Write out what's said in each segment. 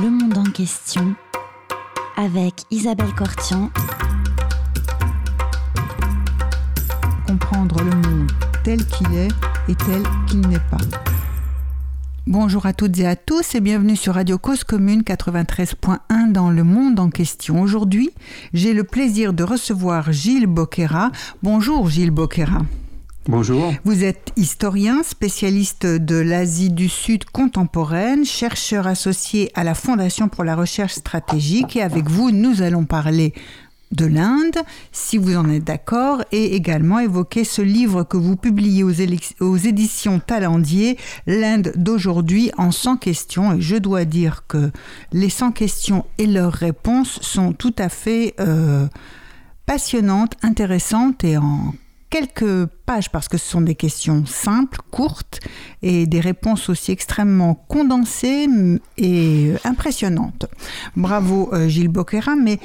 Le monde en question avec Isabelle Cortian. Comprendre le monde tel qu'il est et tel qu'il n'est pas. Bonjour à toutes et à tous et bienvenue sur Radio Cause Commune 93.1 dans le monde en question. Aujourd'hui, j'ai le plaisir de recevoir Gilles Boquera. Bonjour Gilles Boquera. Bonjour. Vous êtes historien, spécialiste de l'Asie du Sud contemporaine, chercheur associé à la Fondation pour la recherche stratégique et avec vous, nous allons parler de l'Inde, si vous en êtes d'accord, et également évoquer ce livre que vous publiez aux, éditions Talendier, L'Inde d'aujourd'hui en 100 questions. Et je dois dire que les 100 questions et leurs réponses sont tout à fait euh, passionnantes, intéressantes et en quelques pages parce que ce sont des questions simples, courtes et des réponses aussi extrêmement condensées et impressionnantes. Bravo euh, Gilles Boquera, mais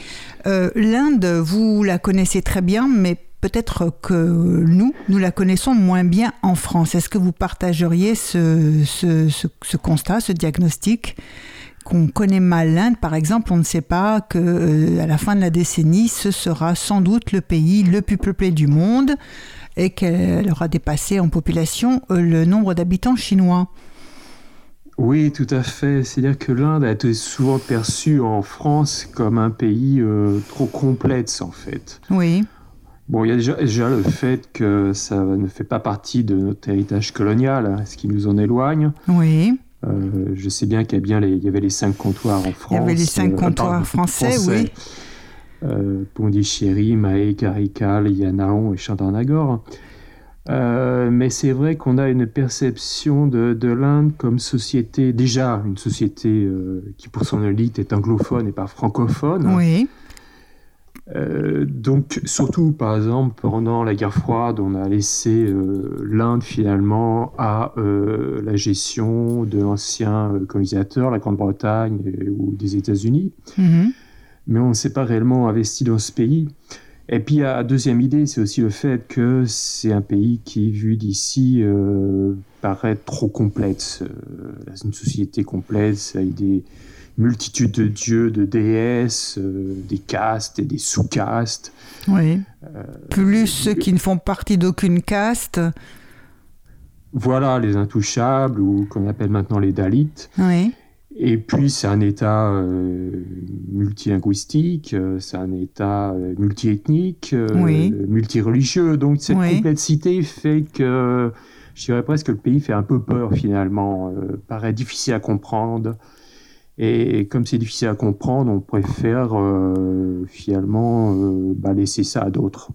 euh, l'Inde, vous la connaissez très bien, mais peut-être que nous, nous la connaissons moins bien en France. Est-ce que vous partageriez ce, ce constat, ce diagnostic? Qu'on connaît mal l'Inde, par exemple, on ne sait pas que euh, à la fin de la décennie, ce sera sans doute le pays le plus peuplé du monde et qu'elle aura dépassé en population euh, le nombre d'habitants chinois. Oui, tout à fait. C'est-à-dire que l'Inde a été souvent perçue en France comme un pays euh, trop complexe, en fait. Oui. Bon, il y a déjà, déjà, le fait que ça ne fait pas partie de notre héritage colonial, hein, ce qui nous en éloigne. Oui. Euh, je sais bien qu'il y, bien les, il y avait les cinq comptoirs en France. Il y avait les cinq euh, comptoirs français, oui. Euh, Pondichéry, Mahé, Carical, Yanaon et Chandernagore. Euh, mais c'est vrai qu'on a une perception de, de l'Inde comme société, déjà une société qui pour son élite est anglophone et pas francophone. Oui. Euh, donc, surtout, par exemple, pendant la guerre froide, on a laissé euh, l'Inde finalement à euh, la gestion de l'ancien colonisateur, la Grande-Bretagne ou des États-Unis. Mhm. Mais on ne s'est pas réellement investi dans ce pays. Et puis, la deuxième idée, c'est aussi le fait que c'est un pays qui, vu d'ici, paraît trop complexe. une société complexe avec des multitude de dieux, de déesses, euh, des castes et des sous-castes. Oui. Euh, Plus ceux qui ne font partie d'aucune caste. Voilà, les intouchables, ou qu'on appelle maintenant les Dalits. Oui. Et puis, c'est un État euh, multilinguistique, c'est un État multiethnique, oui. multireligieux. Donc, cette complexité fait que, je dirais presque que le pays fait un peu peur, finalement, paraît difficile à comprendre. Et comme c'est difficile à comprendre, on préfère euh, finalement euh, bah, laisser ça à d'autres.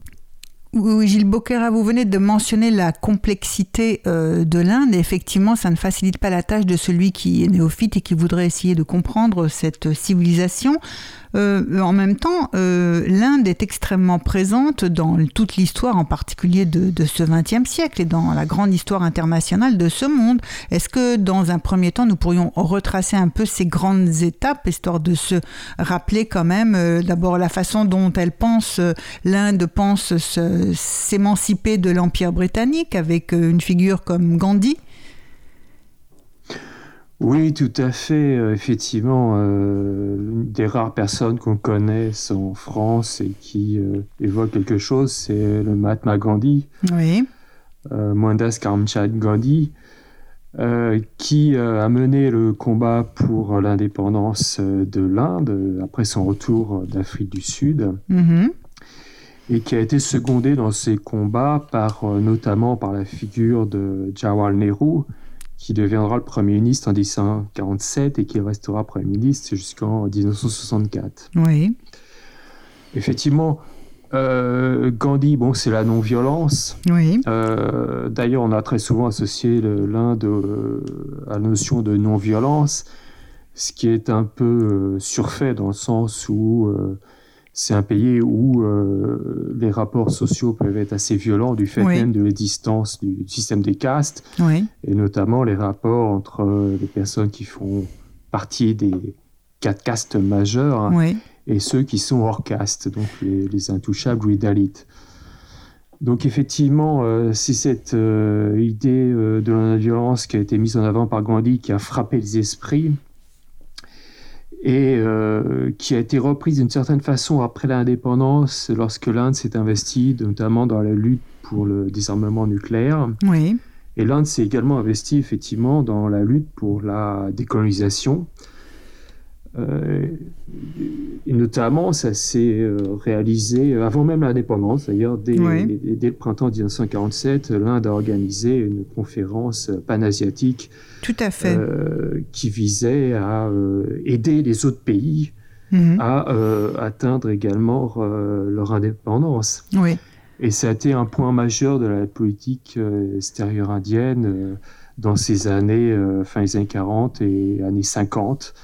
Oui, Gilles Boquera, vous venez de mentionner la complexité euh, de l'Inde. Effectivement, ça ne facilite pas la tâche de celui qui est néophyte et qui voudrait essayer de comprendre cette civilisation. Euh, en même temps, euh, l'Inde est extrêmement présente dans toute l'histoire, en particulier de, de ce XXe siècle et dans la grande histoire internationale de ce monde. Est-ce que, dans un premier temps, nous pourrions retracer un peu ces grandes étapes, histoire de se rappeler quand même, euh, d'abord la façon dont elle pense, l'Inde pense s'émanciper de l'Empire britannique avec une figure comme Gandhi oui, tout à fait. Euh, effectivement, euh, une des rares personnes qu'on connaisse en France et qui euh, évoque quelque chose, c'est le Mahatma Gandhi. Oui. Euh, Mohandas Karamchand Gandhi, qui a mené le combat pour l'indépendance de l'Inde après son retour d'Afrique du Sud. Mm-hmm. Et qui a été secondé dans ses combats par, notamment par la figure de Jawaharlal Nehru, qui deviendra le Premier ministre en 1947 et qui restera Premier ministre jusqu'en 1964. Oui. Effectivement, euh, Gandhi, bon, c'est la non-violence. Oui. Euh, D'ailleurs, on a très souvent associé l'Inde euh, à la notion de non-violence, ce qui est un peu surfait dans le sens où c'est un pays où euh, les rapports sociaux peuvent être assez violents du fait Oui. même de l'existence du système des castes Oui. et notamment les rapports entre euh, les personnes qui font partie des quatre castes majeures hein, Oui. et ceux qui sont hors caste, donc les, les intouchables ou les dalits. Donc effectivement, euh, c'est cette euh, idée de la violence qui a été mise en avant par Gandhi qui a frappé les esprits et qui a été reprise d'une certaine façon après l'indépendance, lorsque l'Inde s'est investie notamment dans la lutte pour le désarmement nucléaire. Oui. Et l'Inde s'est également investie effectivement dans la lutte pour la décolonisation. Euh, et notamment, ça s'est euh, réalisé avant même l'indépendance. D'ailleurs, dès, dès, le printemps 1947, l'Inde a organisé une conférence panasiatique Tout à fait. Euh, qui visait à aider les autres pays mhm. à atteindre également leur indépendance. Oui. Et ça a été un point majeur de la politique extérieure indienne dans ces années, fin des années 40 et années 50.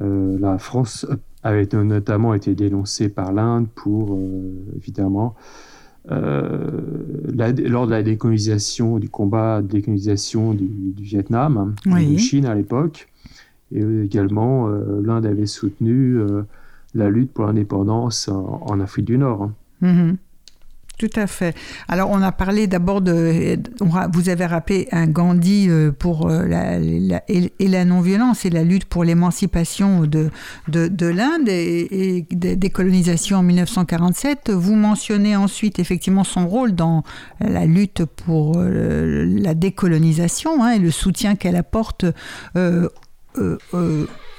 Euh, la France avait notamment été dénoncée par l'Inde pour, euh, évidemment, euh, lors de la décolonisation, du combat de décolonisation du, Vietnam, hein, de Chine à l'époque. Et également, l'Inde avait soutenu la lutte pour l'indépendance en, Afrique du Nord. Hein. Mm-hmm. Tout à fait. Alors, on a parlé d'abord de. Vous avez rappelé un Gandhi euh, pour euh, la, et, la non-violence et la lutte pour l'émancipation de, de, l'Inde et, des colonisations en 1947. Vous mentionnez ensuite effectivement son rôle dans la lutte pour euh, la décolonisation hein, et le soutien qu'elle apporte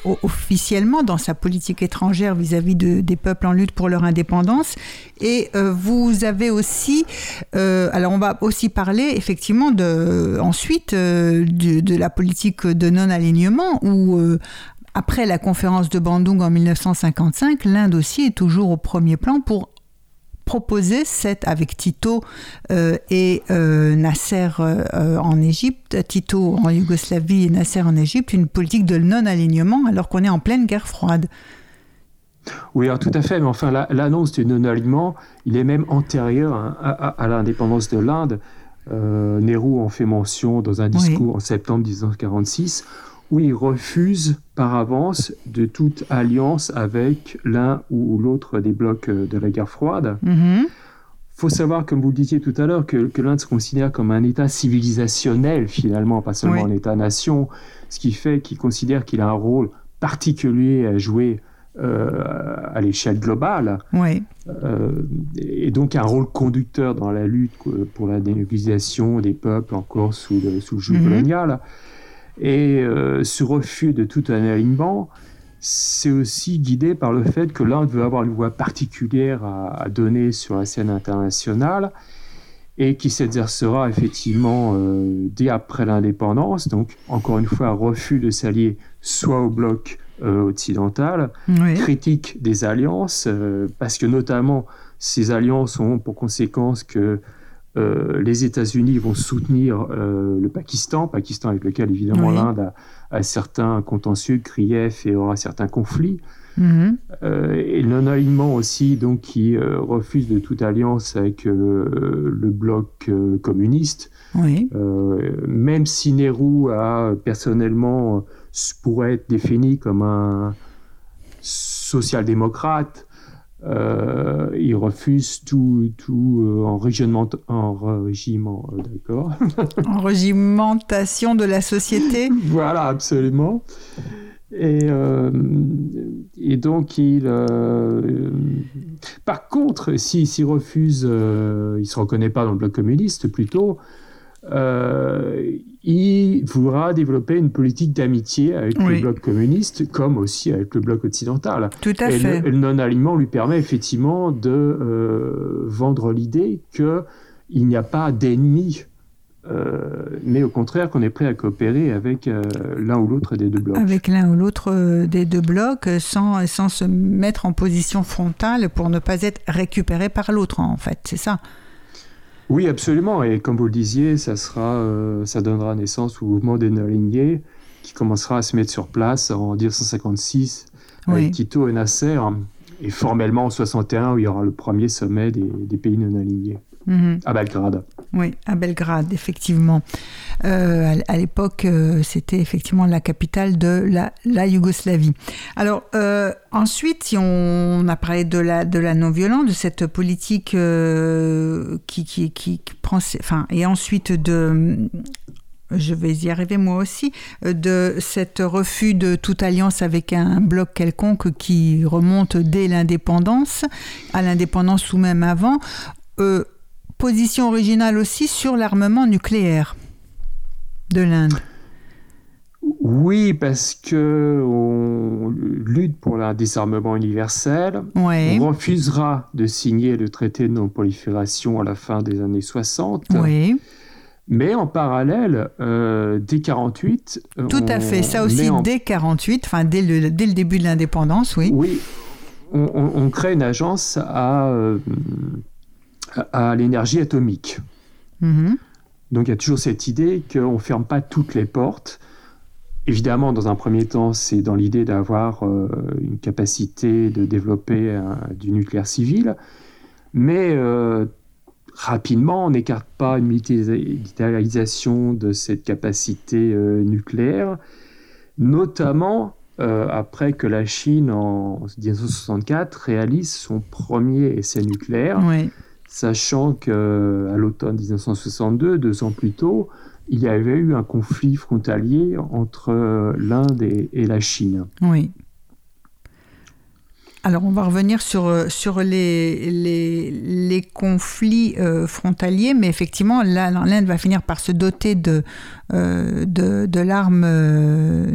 officiellement dans sa politique étrangère vis-à-vis de, des peuples en lutte pour leur indépendance. Et euh, vous avez aussi, euh, alors on va aussi parler effectivement ensuite euh, de, de, la politique de non-alignement où après la conférence de Bandung en 1955, l'Inde aussi est toujours au premier plan pour proposé cette, avec Tito euh, et euh, Nasser euh, en Égypte, Tito en Yougoslavie et Nasser en Égypte, une politique de non-alignement alors qu'on est en pleine guerre froide. Oui, tout à fait, mais enfin l'annonce du non-alignement, il est même antérieur hein, à, l'indépendance de l'Inde. Nehru en fait mention dans un discours en septembre 1946 où il refuse par avance de toute alliance avec l'un ou l'autre des blocs euh, de la guerre froide. Il mm-hmm. faut savoir, comme vous le disiez tout à l'heure, que, l'Inde se considère comme un État civilisationnel finalement, pas seulement un État-nation, ce qui fait qu'il considère qu'il a un rôle particulier à jouer euh, à l'échelle globale. Euh, et donc un rôle conducteur dans la lutte pour la dénucléarisation des peuples encore sous le, sous le joug mm-hmm. colonial. Et euh, ce refus de tout alignement, c'est aussi guidé par le fait que l'Inde veut avoir une voix particulière à, donner sur la scène internationale et qui s'exercera effectivement euh, dès après l'indépendance. Donc, encore une fois, un refus de s'allier soit au bloc euh, occidental, critique des alliances, parce que notamment ces alliances ont pour conséquence que euh, les États-Unis vont soutenir euh, le Pakistan, Pakistan avec lequel évidemment l'Inde a, certains contentieux, griefs et aura certains conflits. Mm-hmm. Euh, et le non-alignement aussi, donc, qui refuse de toute alliance avec le bloc communiste. même si Nehru a personnellement pourrait être défini comme un social-démocrate, euh, il refuse tout, tout euh, enrégiment, enrégiment euh, d'accord Enrégimentation de la société Voilà, absolument. Et, euh, et donc, il. par contre, s'il si, refuse, il ne se reconnaît pas dans le bloc communiste plutôt, euh, il voudra développer une politique d'amitié avec le bloc communiste, comme aussi avec le bloc occidental. Tout à et fait. Le, le non-alignement lui permet effectivement de euh, vendre l'idée qu'il n'y a pas d'ennemis euh, mais au contraire qu'on est prêt à coopérer avec l'un ou l'autre des deux blocs. Avec l'un ou l'autre des deux blocs, sans, sans se mettre en position frontale pour ne pas être récupéré par l'autre, en fait, c'est ça oui, absolument. Et comme vous le disiez, ça, sera, euh, ça donnera naissance au mouvement des non-alignés qui commencera à se mettre sur place en 1956 avec Tito et Nasser. Et formellement en 61, où il y aura le premier sommet des, pays non-alignés. Mhm. À Belgrade. Oui, à Belgrade, effectivement. Euh, à, l'époque, euh, c'était effectivement la capitale de la, la Yougoslavie. Alors, euh, ensuite, si on, a parlé de la, de la non-violence, de cette politique qui, qui, qui, prend... Enfin, et ensuite de je vais y arriver moi aussi, de cet refus de toute alliance avec un bloc quelconque qui remonte dès l'indépendance, à l'indépendance ou même avant. Euh, position originale aussi sur l'armement nucléaire de l'Inde. Oui, parce que on lutte pour un désarmement universel. On refusera de signer le traité de non-prolifération à la fin des années 60. Oui. Mais en parallèle, euh, dès 48. Tout à fait, ça aussi dès 48, enfin dès le, dès le début de l'indépendance, oui. Oui, on, crée une agence à, euh, à l'énergie atomique. Mm-hmm. Donc il y a toujours cette idée qu'on ne ferme pas toutes les portes. Évidemment, dans un premier temps, c'est dans l'idée d'avoir euh, une capacité de développer du nucléaire civil. Mais euh, rapidement, on n'écarte pas une militarisation de cette capacité euh, nucléaire, notamment après que la Chine, en 1964, réalise son premier essai nucléaire. Oui sachant qu'à l'automne 1962, deux ans plus tôt, il y avait eu un conflit frontalier entre l'Inde et, la Chine. Oui. Alors, on va revenir sur, euh, les, conflits euh, frontaliers, mais effectivement, l'Inde va finir par se doter de, euh, de, l'arme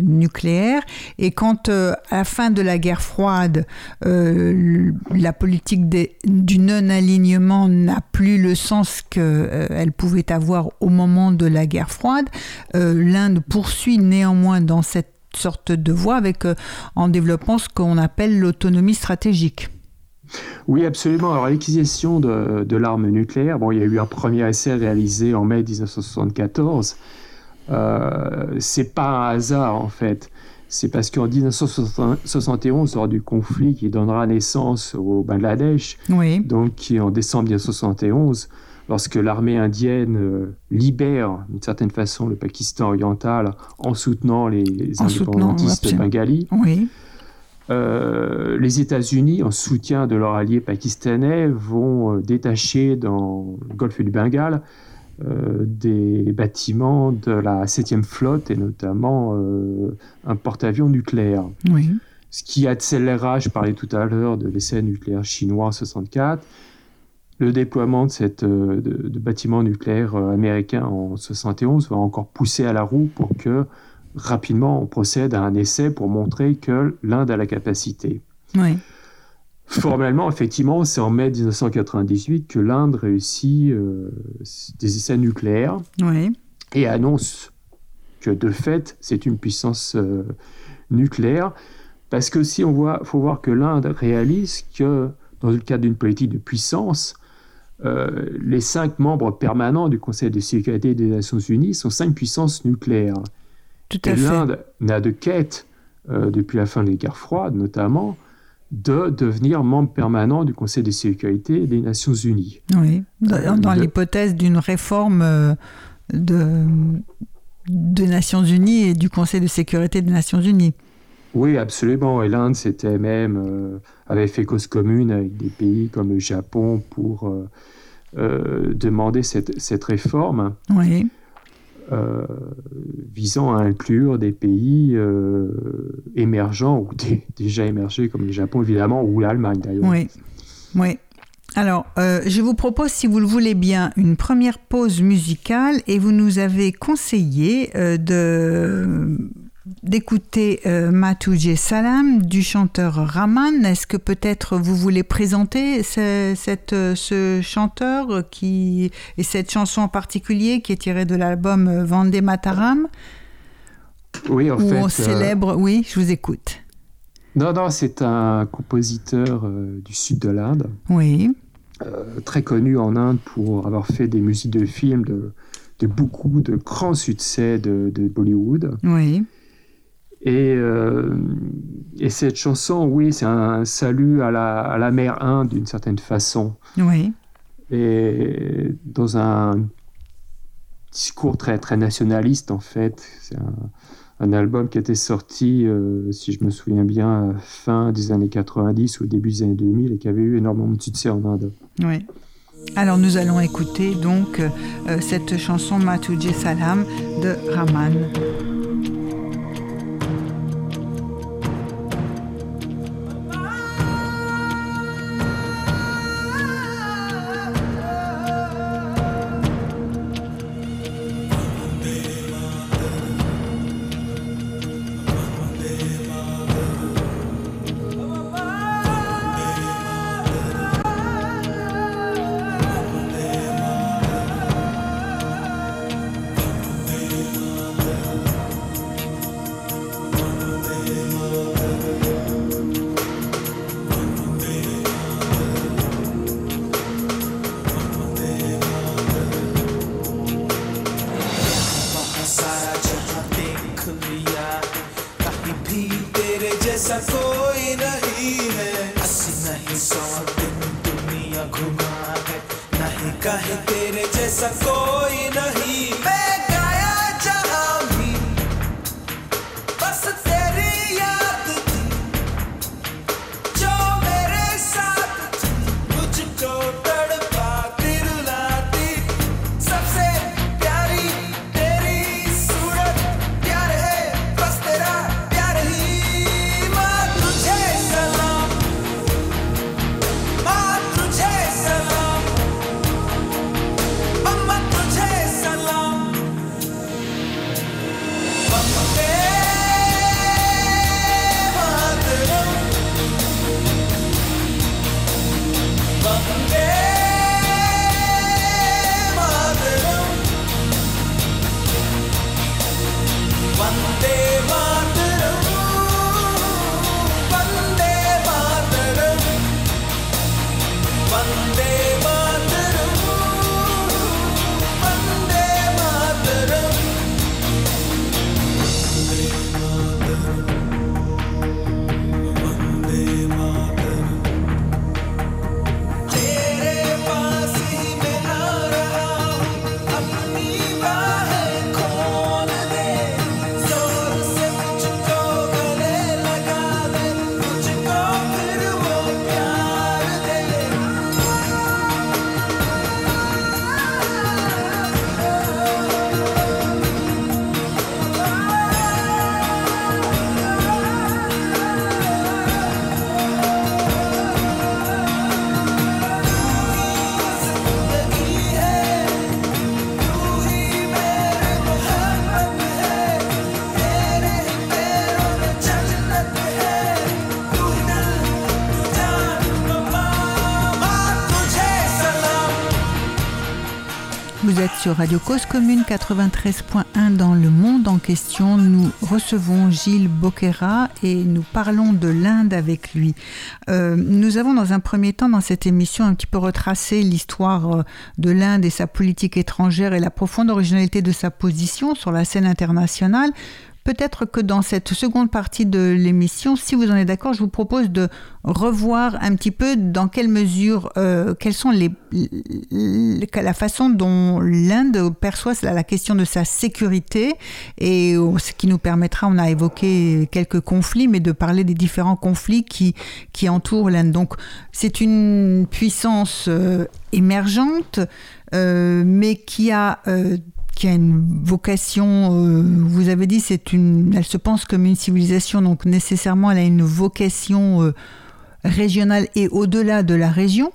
nucléaire. Et quand, à la fin de la guerre froide, la politique du non-alignement n'a plus le sens qu'elle pouvait avoir au moment de la guerre froide, l'Inde poursuit néanmoins dans cette sorte de voie avec, euh, en développant ce qu'on appelle l'autonomie stratégique. Oui, absolument. Alors, l'acquisition de, de l'arme nucléaire, bon, il y a eu un premier essai réalisé en mai 1974. Euh, c'est pas un hasard, en fait. C'est parce qu'en 1971, lors du conflit qui donnera naissance au Bangladesh, oui. donc en décembre 1971, lorsque l'armée indienne euh, libère d'une certaine façon le Pakistan oriental en soutenant les, indépendantistes bengalis. Euh, les États-Unis, en soutien de leurs alliés pakistanais, vont euh, détacher dans le golfe du Bengale des bâtiments de la 7e flotte et notamment un porte-avions nucléaire. Ce qui accélérera, je parlais tout à l'heure de l'essai nucléaire chinois en 64, le déploiement de, cette, euh, de, bâtiments nucléaires euh, américains en 71 va encore pousser à la roue pour que rapidement on procède à un essai pour montrer que l'Inde a la capacité. Formellement, effectivement, c'est en mai 1998 que l'Inde réussit euh, des essais nucléaires et annonce que de fait, c'est une puissance nucléaire. Parce que si on voit, faut voir que l'Inde réalise que dans le cadre d'une politique de puissance, euh, les cinq membres permanents du Conseil de sécurité des Nations Unies sont cinq puissances nucléaires. Tout à fait. L'Inde n'a de quête, euh, depuis la fin des guerres froides notamment, de devenir membre permanent du Conseil de sécurité des Nations Unies. Oui, dans, l'hypothèse d'une réforme euh, de, des Nations Unies et du Conseil de sécurité des Nations Unies. Oui, absolument. Et l'Inde s'était même avait fait cause commune avec des pays comme le Japon pour euh, demander cette, cette réforme. Oui. Euh, visant à inclure des pays euh, émergents ou déjà émergés comme le Japon évidemment ou l'Allemagne d'ailleurs. Oui, oui. Alors, je vous propose, si vous le voulez bien, une première pause musicale et vous nous avez conseillé de d'écouter euh, Matouje Salam du chanteur Raman. Est-ce que peut-être vous voulez présenter ce, cette, ce chanteur qui, et cette chanson en particulier qui est tirée de l'album Vendée Mataram? Oui, en fait. on euh, célèbre. Oui, je vous écoute. Non, non, c'est un compositeur euh, du sud de l'Inde. Oui. très connu en Inde pour avoir fait des musiques de films de, de beaucoup de grands succès de, de Bollywood. Oui. Euh, et, cette chanson, oui, c'est un salut à la, à la mer Inde d'une certaine façon. Oui. Et dans un discours très, très nationaliste, en fait. C'est un, album qui était sorti, euh, si je me souviens bien, fin des années 90 ou début des années 2000 et qui avait eu énormément de succès en Inde. Oui. Alors nous allons écouter donc euh, cette chanson Matuje Salam de Raman. Radio Cause Commune 93.1 dans le monde en question. Nous recevons Gilles Boquera et nous parlons de l'Inde avec lui. Euh, nous avons dans un premier temps dans cette émission un petit peu retracé l'histoire euh, de l'Inde et sa politique étrangère et la profonde originalité de sa position sur la scène internationale. Peut-être que dans cette seconde partie de l'émission, si vous en êtes d'accord, je vous propose de revoir un petit peu dans quelle mesure, euh, quelles sont les, la façon dont l'Inde perçoit la, question de sa sécurité et ce qui nous permettra, on a évoqué quelques conflits, mais de parler des différents conflits qui, qui entourent l'Inde. Donc c'est une puissance euh, émergente, euh, mais qui a qui a une vocation, euh, vous avez dit, c'est une, elle se pense comme une civilisation, donc nécessairement elle a une vocation euh, régionale et au-delà de la région,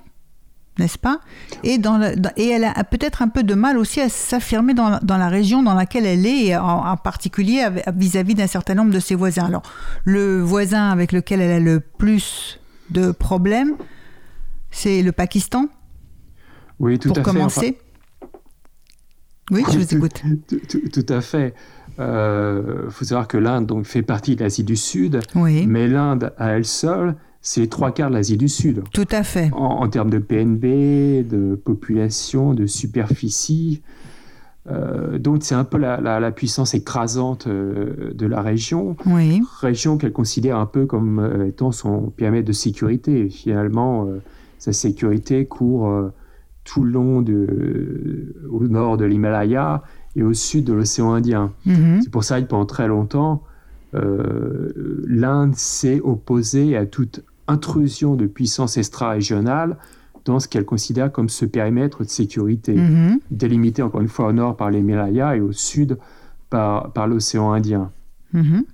n'est-ce pas? Et, dans et elle a peut-être un peu de mal aussi à s'affirmer dans, dans, la région dans laquelle elle est, et en, particulier vis-à-vis d'un certain nombre de ses voisins. Alors, le voisin avec lequel elle a le plus de problèmes, c'est le Pakistan? Oui, tout pour à commencer. Oui, je vous écoute. Tout, à fait. Il euh, faut savoir que l'Inde donc, fait partie de l'Asie du Sud, oui. mais l'Inde à elle seule, c'est trois quarts de l'Asie du Sud. Tout à fait. En, termes de PNB, de population, de superficie. Euh, donc c'est un peu la, puissance écrasante euh, de la région. Oui. Région qu'elle considère un peu comme étant son périmètre de sécurité. Finalement, sa sécurité court tout le long de, au nord de l'Himalaya et au sud de l'océan Indien. Mhm. C'est pour ça que pendant très longtemps, euh, l'Inde s'est opposée à toute intrusion de puissance extra-régionale dans ce qu'elle considère comme ce périmètre de sécurité, Mhm. délimité encore une fois au nord par les Himalayas et au sud par, par l'océan Indien. Mhm.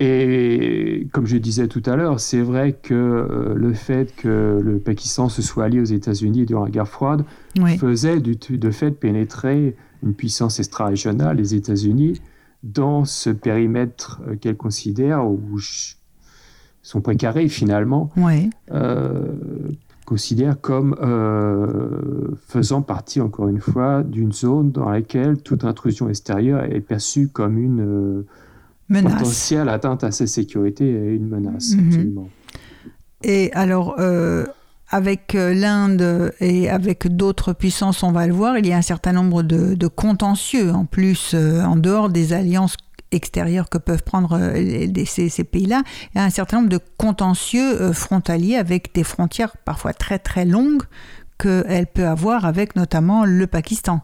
Et comme je disais tout à l'heure, c'est vrai que euh, le fait que le Pakistan se soit allié aux États-Unis durant la guerre froide Oui. faisait du, de fait pénétrer une puissance extra-régionale, les États-Unis, dans ce périmètre euh, qu'elle considère, ch- son précaré finalement, Oui. euh, considère comme euh, faisant partie, encore une fois, d'une zone dans laquelle toute intrusion extérieure est perçue comme une euh, Menace. potentielle atteinte à sa sécurité et une menace. Mhm. absolument. Et alors, euh, avec euh, l'Inde et avec d'autres puissances, on va le voir, il y a un certain nombre de, de contentieux en plus, euh, en dehors des alliances extérieures que peuvent prendre les- ces, ces pays-là, il y a un certain nombre de contentieux frontaliers avec des frontières parfois très très longues qu'elle peut avoir avec notamment le Pakistan.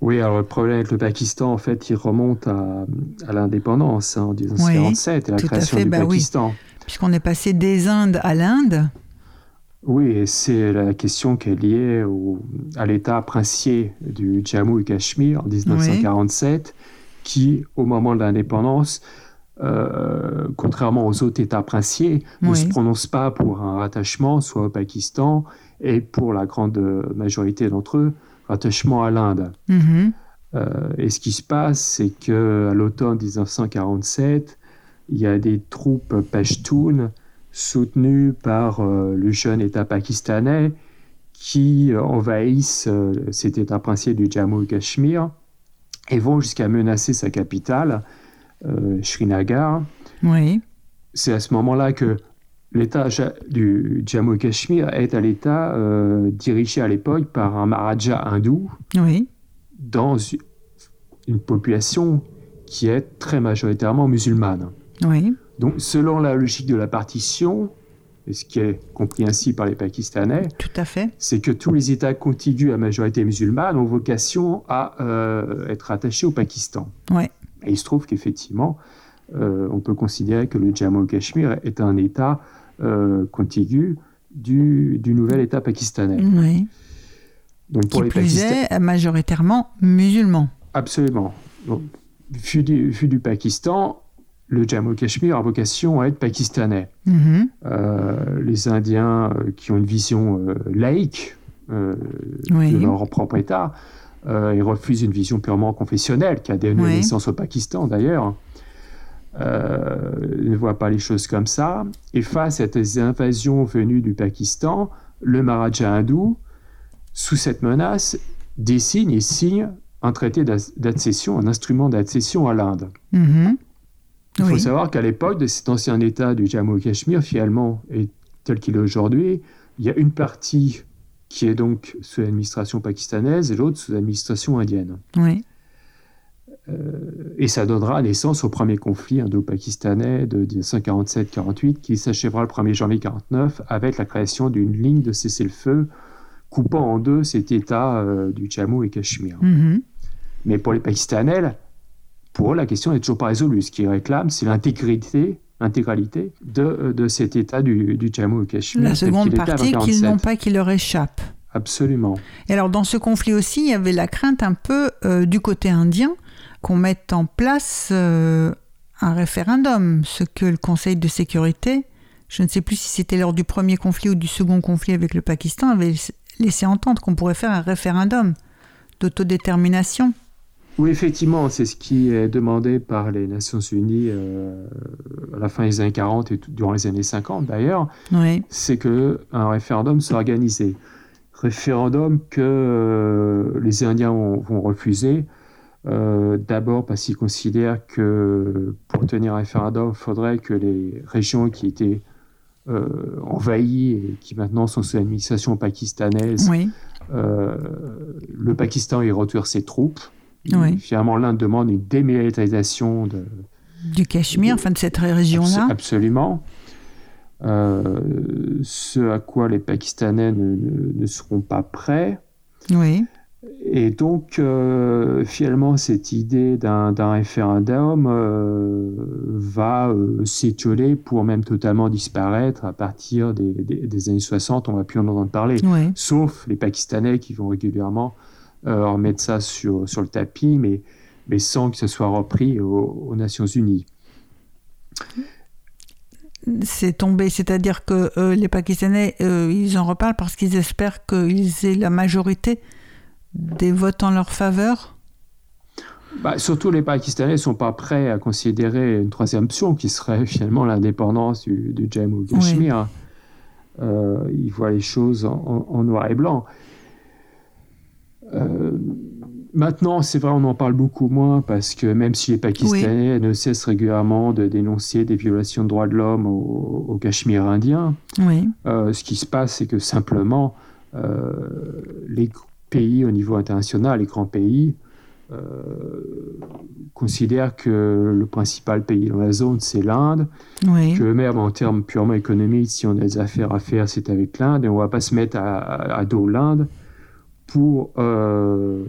Oui, alors le problème avec le Pakistan, en fait, il remonte à, à l'indépendance hein, en 1947 et la à création fait, du bah oui. Pakistan. Puisqu'on est passé des Indes à l'Inde. Oui, et c'est la question qui est liée au- à l'État princier du Jammu et Cachemire en 1947, qui, au moment de l'indépendance, euh, contrairement aux autres États princiers, ne Oui. se prononce pas pour un rattachement, soit au Pakistan, et pour la grande majorité d'entre eux, rattachement à l'Inde. Mhm. Euh, et ce qui se passe, c'est que à l'automne 1947, il y a des troupes pashtunes soutenues par euh, le jeune État pakistanais qui envahissent euh, cet État princier du Jammu et Cachemire et vont jusqu'à menacer sa capitale, euh, Srinagar. Oui. C'est à ce moment-là que l'État du Jammu et Cachemire est à l'État euh, dirigé à l'époque par un Maharaja hindou Oui. dans une population qui est très majoritairement musulmane. Oui. Donc, selon la logique de la partition, et ce qui est compris ainsi par les Pakistanais, Tout à fait. c'est que tous les États contigus à majorité musulmane ont vocation à euh, être attachés au Pakistan. Ouais. Et il se trouve qu'effectivement, euh, on peut considérer que le Jammu et Cachemire est un État euh, contigu du, du nouvel État pakistanais. Oui. Donc, Qui plus est, majoritairement musulman. Absolument. Donc, vu, du, vu du Pakistan, le Jammu Cachemire a vocation à être pakistanais. Mhm. Euh, les Indiens euh, qui ont une vision euh, laïque Oui. de leur propre État, ils refusent une vision purement confessionnelle, qui a donné Oui. naissance au Pakistan d'ailleurs, euh, ne voient pas les choses comme ça. Et face à ces invasions venues du Pakistan, le Maharaja hindou, sous cette menace, dessine et signe un traité d'ac- d'accession, un instrument d'accession à l'Inde. Mhm. Il faut Oui. savoir qu'à l'époque de cet ancien État du Jammu et Cachemire, finalement, et tel qu'il est aujourd'hui, il y a une partie qui est donc sous l'administration pakistanaise et l'autre sous l'administration indienne. Oui. Et ça donnera naissance au premier conflit indo-pakistanais de 1947-48 qui s'achèvera le 1er janvier 1949 avec la création d'une ligne de cessez-le-feu coupant en deux cet État euh, du Jammu et Cachemire. Mhm. Mais pour les Pakistanais, pour eux, la question n'est toujours pas résolue. Ce qu'ils réclament, c'est l'intégrité, l'intégralité de, euh, de cet État du, du Jammu et Cachemire. La seconde partie qu'ils 47. n'ont pas qui leur échappe. Absolument. Et alors dans ce conflit aussi, il y avait la crainte un peu euh, du côté indien qu'on mette en place euh, un référendum, ce que le Conseil de sécurité, je ne sais plus si c'était lors du premier conflit ou du second conflit avec le Pakistan, avait laissé entendre qu'on pourrait faire un référendum d'autodétermination. Oui, effectivement, c'est ce qui est demandé par les Nations Unies euh, à la fin des années 40 et tout- durant les années 50 d'ailleurs, Oui, c'est que un référendum soit organisé. Référendum que euh, les Indiens vont, vont refuser. Euh, D'abord parce qu'ils considèrent que pour tenir un référendum, il faudrait que les régions qui étaient euh, envahies et qui maintenant sont sous l'administration pakistanaise, oui, euh, le Pakistan y retire ses troupes. Oui. Finalement, l'Inde demande une démilitarisation de, du Cachemire, enfin de cette région-là. Abs- Absolument. Ce à quoi les Pakistanais ne, ne- ne seront pas prêts. Oui, Et donc, euh, finalement, cette idée d'un référendum euh, va euh, s'étioler pour même totalement disparaître à partir des, années 60. On va plus en entendre parler, sauf les Pakistanais qui vont régulièrement remettre ça sur, sur le tapis, mais, mais sans que ce soit repris aux, Nations Unies. C'est tombé, c'est-à-dire que les Pakistanais, ils en reparlent parce qu'ils espèrent qu'ils aient la majorité des votes en leur faveur? Bah, surtout les Pakistanais ne sont pas prêts à considérer une troisième option qui serait finalement l'indépendance du, du Jammu Kashmir. Euh, ils voient les choses en, noir et blanc. Euh, maintenant, c'est vrai, on en parle beaucoup moins parce que même si les Pakistanais ne cessent régulièrement de dénoncer des violations de droits de l'homme au, Cachemire indien, euh, ce qui se passe, c'est que simplement les pays au niveau international, les grands pays, euh, considèrent que le principal pays dans la zone, c'est l'Inde. Que même en termes purement économiques, si on a des affaires à faire, c'est avec l'Inde. Et on ne va pas se mettre à, dos l'Inde pour euh,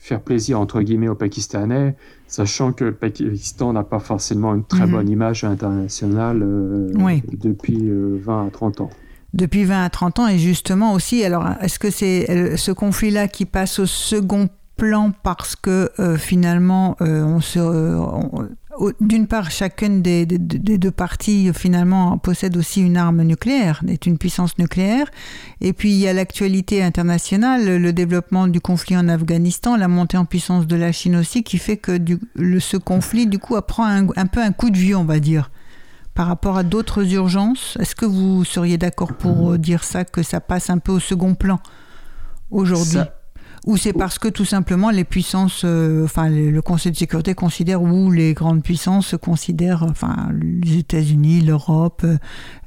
faire plaisir, entre guillemets, aux Pakistanais, sachant que le Pakistan n'a pas forcément une très mhm. bonne image internationale euh, depuis 20 à 30 ans depuis 20 à 30 ans. Et justement aussi, alors est-ce que c'est euh, ce conflit-là qui passe au second plan parce que euh, finalement, euh, d'une part, chacune des, deux parties finalement possède aussi une arme nucléaire, est une puissance nucléaire. Et puis il y a l'actualité internationale, le développement du conflit en Afghanistan, la montée en puissance de la Chine aussi, qui fait que ce conflit du coup apprend un, un peu un coup de vieux, on va dire par rapport à d'autres urgences Est-ce que vous seriez d'accord pour euh, dire ça, que ça passe un peu au second plan aujourd'hui? Ou c'est parce que tout simplement les puissances, euh, enfin le Conseil de sécurité considère, ou les grandes puissances considèrent, enfin les États-Unis, l'Europe,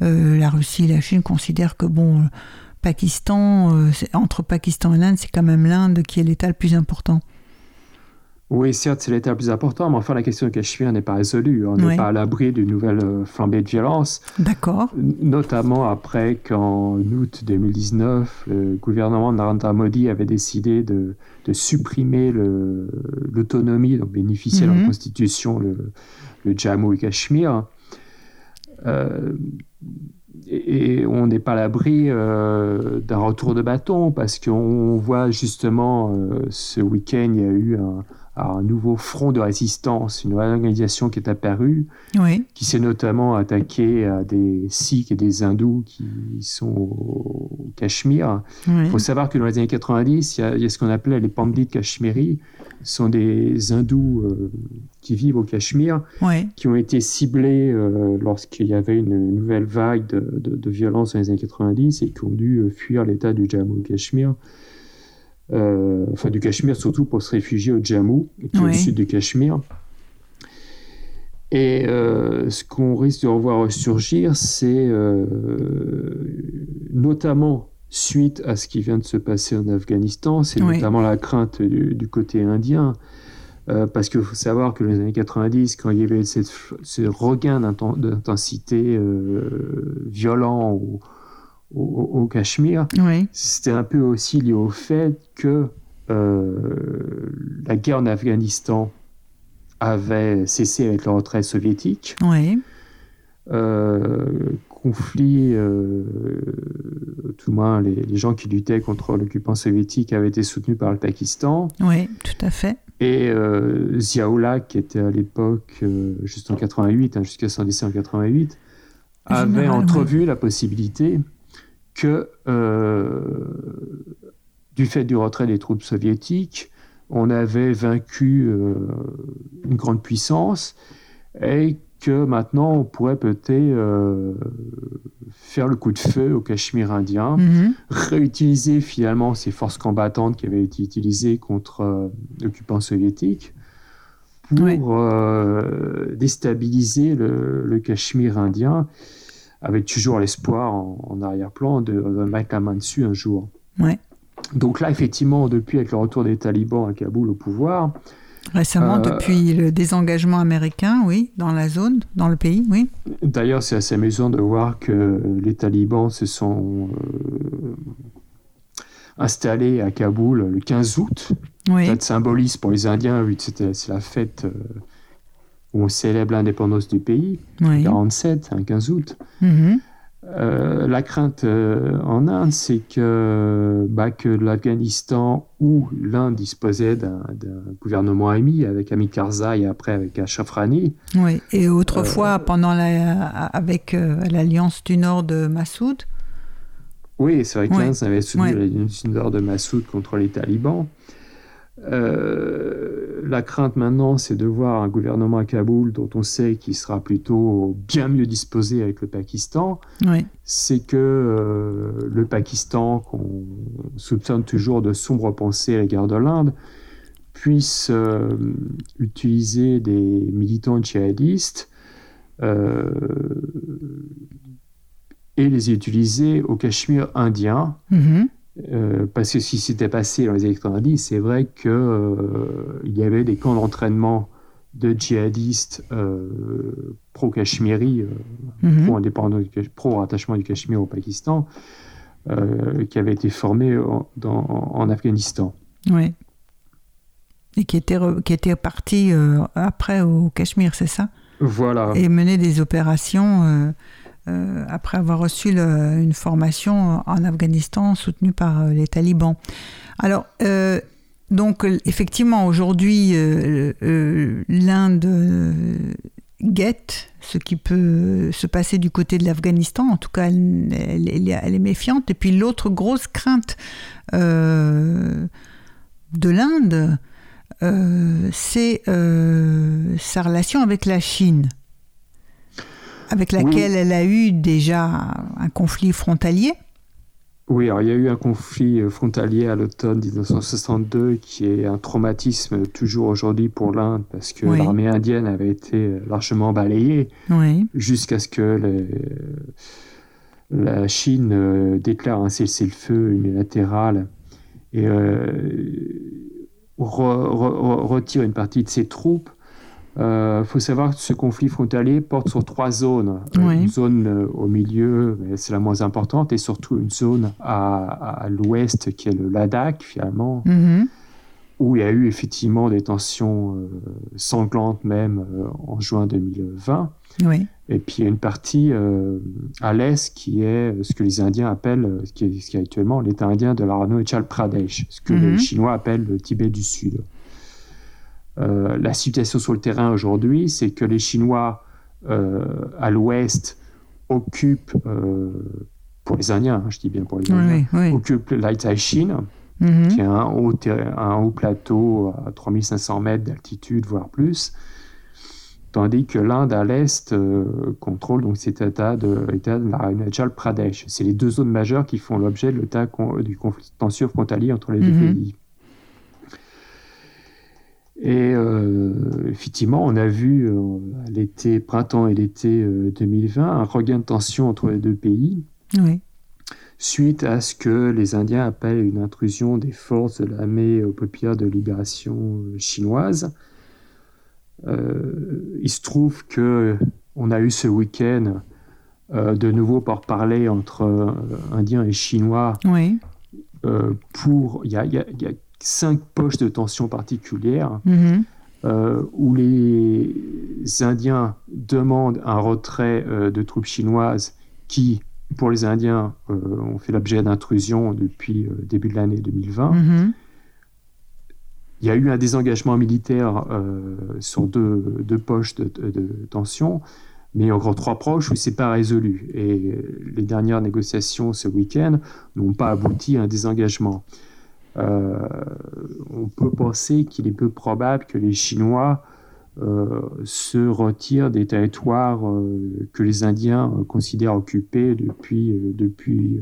euh, la Russie, la Chine considèrent que bon, Pakistan, entre Pakistan et l'Inde, c'est quand même l'Inde qui est l'État le plus important. Oui, certes, c'est l'état le plus important, mais enfin, la question de Cachemire n'est pas résolue. On n'est pas à l'abri d'une nouvelle euh, flambée de violence. D'accord. Notamment après qu'en août 2019, le gouvernement de Narendra Modi avait décidé de, de supprimer l'autonomie dont bénéficiait la mhm. Constitution le, le, Jammu et Cachemire. Euh, et, on n'est pas à l'abri euh, d'un retour de bâton parce qu'on voit justement ce week-end, il y a eu un, un nouveau front de résistance, une nouvelle organisation qui est apparue, qui s'est notamment attaquée à des Sikhs et des Hindous qui sont au Cachemire. Il faut savoir que dans les années 90, il y a, ce qu'on appelait les pandits cachemiris. Ce sont des Hindous euh, qui vivent au Cachemire, qui ont été ciblés euh, lorsqu'il y avait une nouvelle vague de, violence dans les années 90 et qui ont dû euh, fuir l'état du Jammu Cachemire. Euh, enfin du Cachemire surtout pour se réfugier au Jammu, qui est au sud du Cachemire. Et euh, ce qu'on risque de revoir ressurgir, c'est euh, notamment suite à ce qui vient de se passer en Afghanistan, c'est notamment la crainte du, côté indien. parce qu'il faut savoir que dans les années 90, quand il y avait ce regain d'intensité violent ou, au, Cachemire, c'était un peu aussi lié au fait que euh, la guerre en Afghanistan avait cessé avec le retrait soviétique. Euh, conflit, euh, tout le moins les, gens qui luttaient contre l'occupant soviétique avaient été soutenus par le Pakistan. Oui, tout à fait. Et euh, Ziaoula, qui était à l'époque, juste en 88, hein, jusqu'à son décès en 88, avait entrevu la possibilité que euh, du fait du retrait des troupes soviétiques, on avait vaincu euh, une grande puissance et que maintenant on pourrait peut-être euh, faire le coup de feu au Cachemire indien, mhm. réutiliser finalement ces forces combattantes qui avaient été utilisées contre l'occupant soviétique pour déstabiliser le, le Cachemire indien avec toujours l'espoir en, arrière-plan de, mettre la main dessus un jour. Ouais. Donc là, effectivement, depuis avec le retour des talibans à Kaboul au pouvoir. Récemment, euh, depuis le désengagement américain, oui, dans la zone, dans le pays, oui. D'ailleurs, c'est assez amusant de voir que les talibans se sont euh, installés à Kaboul le 15 août date symboliste pour les Indiens, vu que c'est la fête où on célèbre l'indépendance du pays, oui. 47, un 15 août. Mm-hmm. Euh, la crainte euh, en Inde, c'est que, bah, que l'Afghanistan, où l'Inde disposait d'un gouvernement ami, avec Ami Karzai et après avec Ashraf Rani. Oui, et autrefois, euh, pendant la, avec l'alliance du Nord de Massoud. Oui, c'est vrai que l'Inde avait soutenu l'alliance du Nord de Massoud contre les talibans. Euh, la crainte maintenant, c'est de voir un gouvernement à Kaboul dont on sait qu'il sera plutôt bien mieux disposé avec le Pakistan. C'est que euh, le Pakistan, qu'on soupçonne toujours de sombres pensées à l'égard de l'Inde, puisse euh, utiliser des militants djihadistes et les utiliser au Cachemire indien. Mm-hmm. Euh, parce que ce qui s'était passé dans les années 90, c'est vrai qu'il euh, y avait des camps d'entraînement de djihadistes euh, pro-Cachemiri, mhm. pro-rattachement du Cachemire au Pakistan, qui avaient été formés en, Afghanistan. Oui. Et qui étaient, qui étaient partis après au Cachemire, c'est ça? Voilà. Et menaient des opérations euh, après avoir reçu une formation en Afghanistan soutenue par euh, les talibans. Alors, euh, donc, effectivement, aujourd'hui, l'Inde guette ce qui peut se passer du côté de l'Afghanistan. En tout cas, elle, est méfiante. Et puis, l'autre grosse crainte de l'Inde, c'est sa relation avec la Chine avec laquelle elle a eu déjà un conflit frontalier. Oui, alors il y a eu un conflit euh, frontalier à l'automne 1962 qui est un traumatisme toujours aujourd'hui pour l'Inde parce que l'armée indienne avait été euh, largement balayée jusqu'à ce que la Chine euh, déclare un cessez-le-feu unilatéral et retire une partie de ses troupes il euh, faut savoir que ce conflit frontalier porte sur trois zones. Euh, une zone euh, au milieu, c'est la moins importante, et surtout une zone à, l'ouest qui est le Ladakh, finalement, mm-hmm. où il y a eu effectivement des tensions sanglantes même en juin 2020. Et puis il y a une partie à l'est qui est ce que les Indiens appellent, ce qui est, ce qui est actuellement l'État indien de l'Arunachal Pradesh, ce que les mm-hmm. Chinois appellent le Tibet du Sud. Euh, la situation sur le terrain aujourd'hui, c'est que les Chinois euh, à l'ouest occupent, euh, pour les Indiens, hein, je dis bien pour les Indiens, occupent l'Aitai Shin, mm-hmm. qui est un haut, un haut plateau à 3500 mètres d'altitude, voire plus, tandis que l'Inde à l'est contrôle donc cet état de l'État de l'Arunachal Pradesh. C'est les deux zones majeures qui font l'objet de l'état du contentieux frontalier entre les deux mm-hmm. pays. Et euh, effectivement, on a vu euh, l'été, printemps et l'été 2020 euh, un regain de tension entre les deux pays. Suite à ce que les Indiens appellent une intrusion des forces de l'armée populaire de libération chinoise. il se trouve que on a eu ce week-end de nouveau pour parler entre Indiens et Chinois. Oui. pour, il y a cinq poches de tension particulières mhm. euh, où les Indiens demandent un retrait euh, de troupes chinoises qui, pour les Indiens, euh, ont fait l'objet d'intrusion depuis le début de l'année 2020. Mhm. Il y a eu un désengagement militaire sur deux, deux poches de, de, tension, mais encore trois proches où c'est pas résolu. Et les dernières négociations ce week-end n'ont pas abouti à un désengagement. Euh, on peut penser qu'il est peu probable que les Chinois euh, se retirent des territoires euh, que les Indiens considèrent occupés depuis, depuis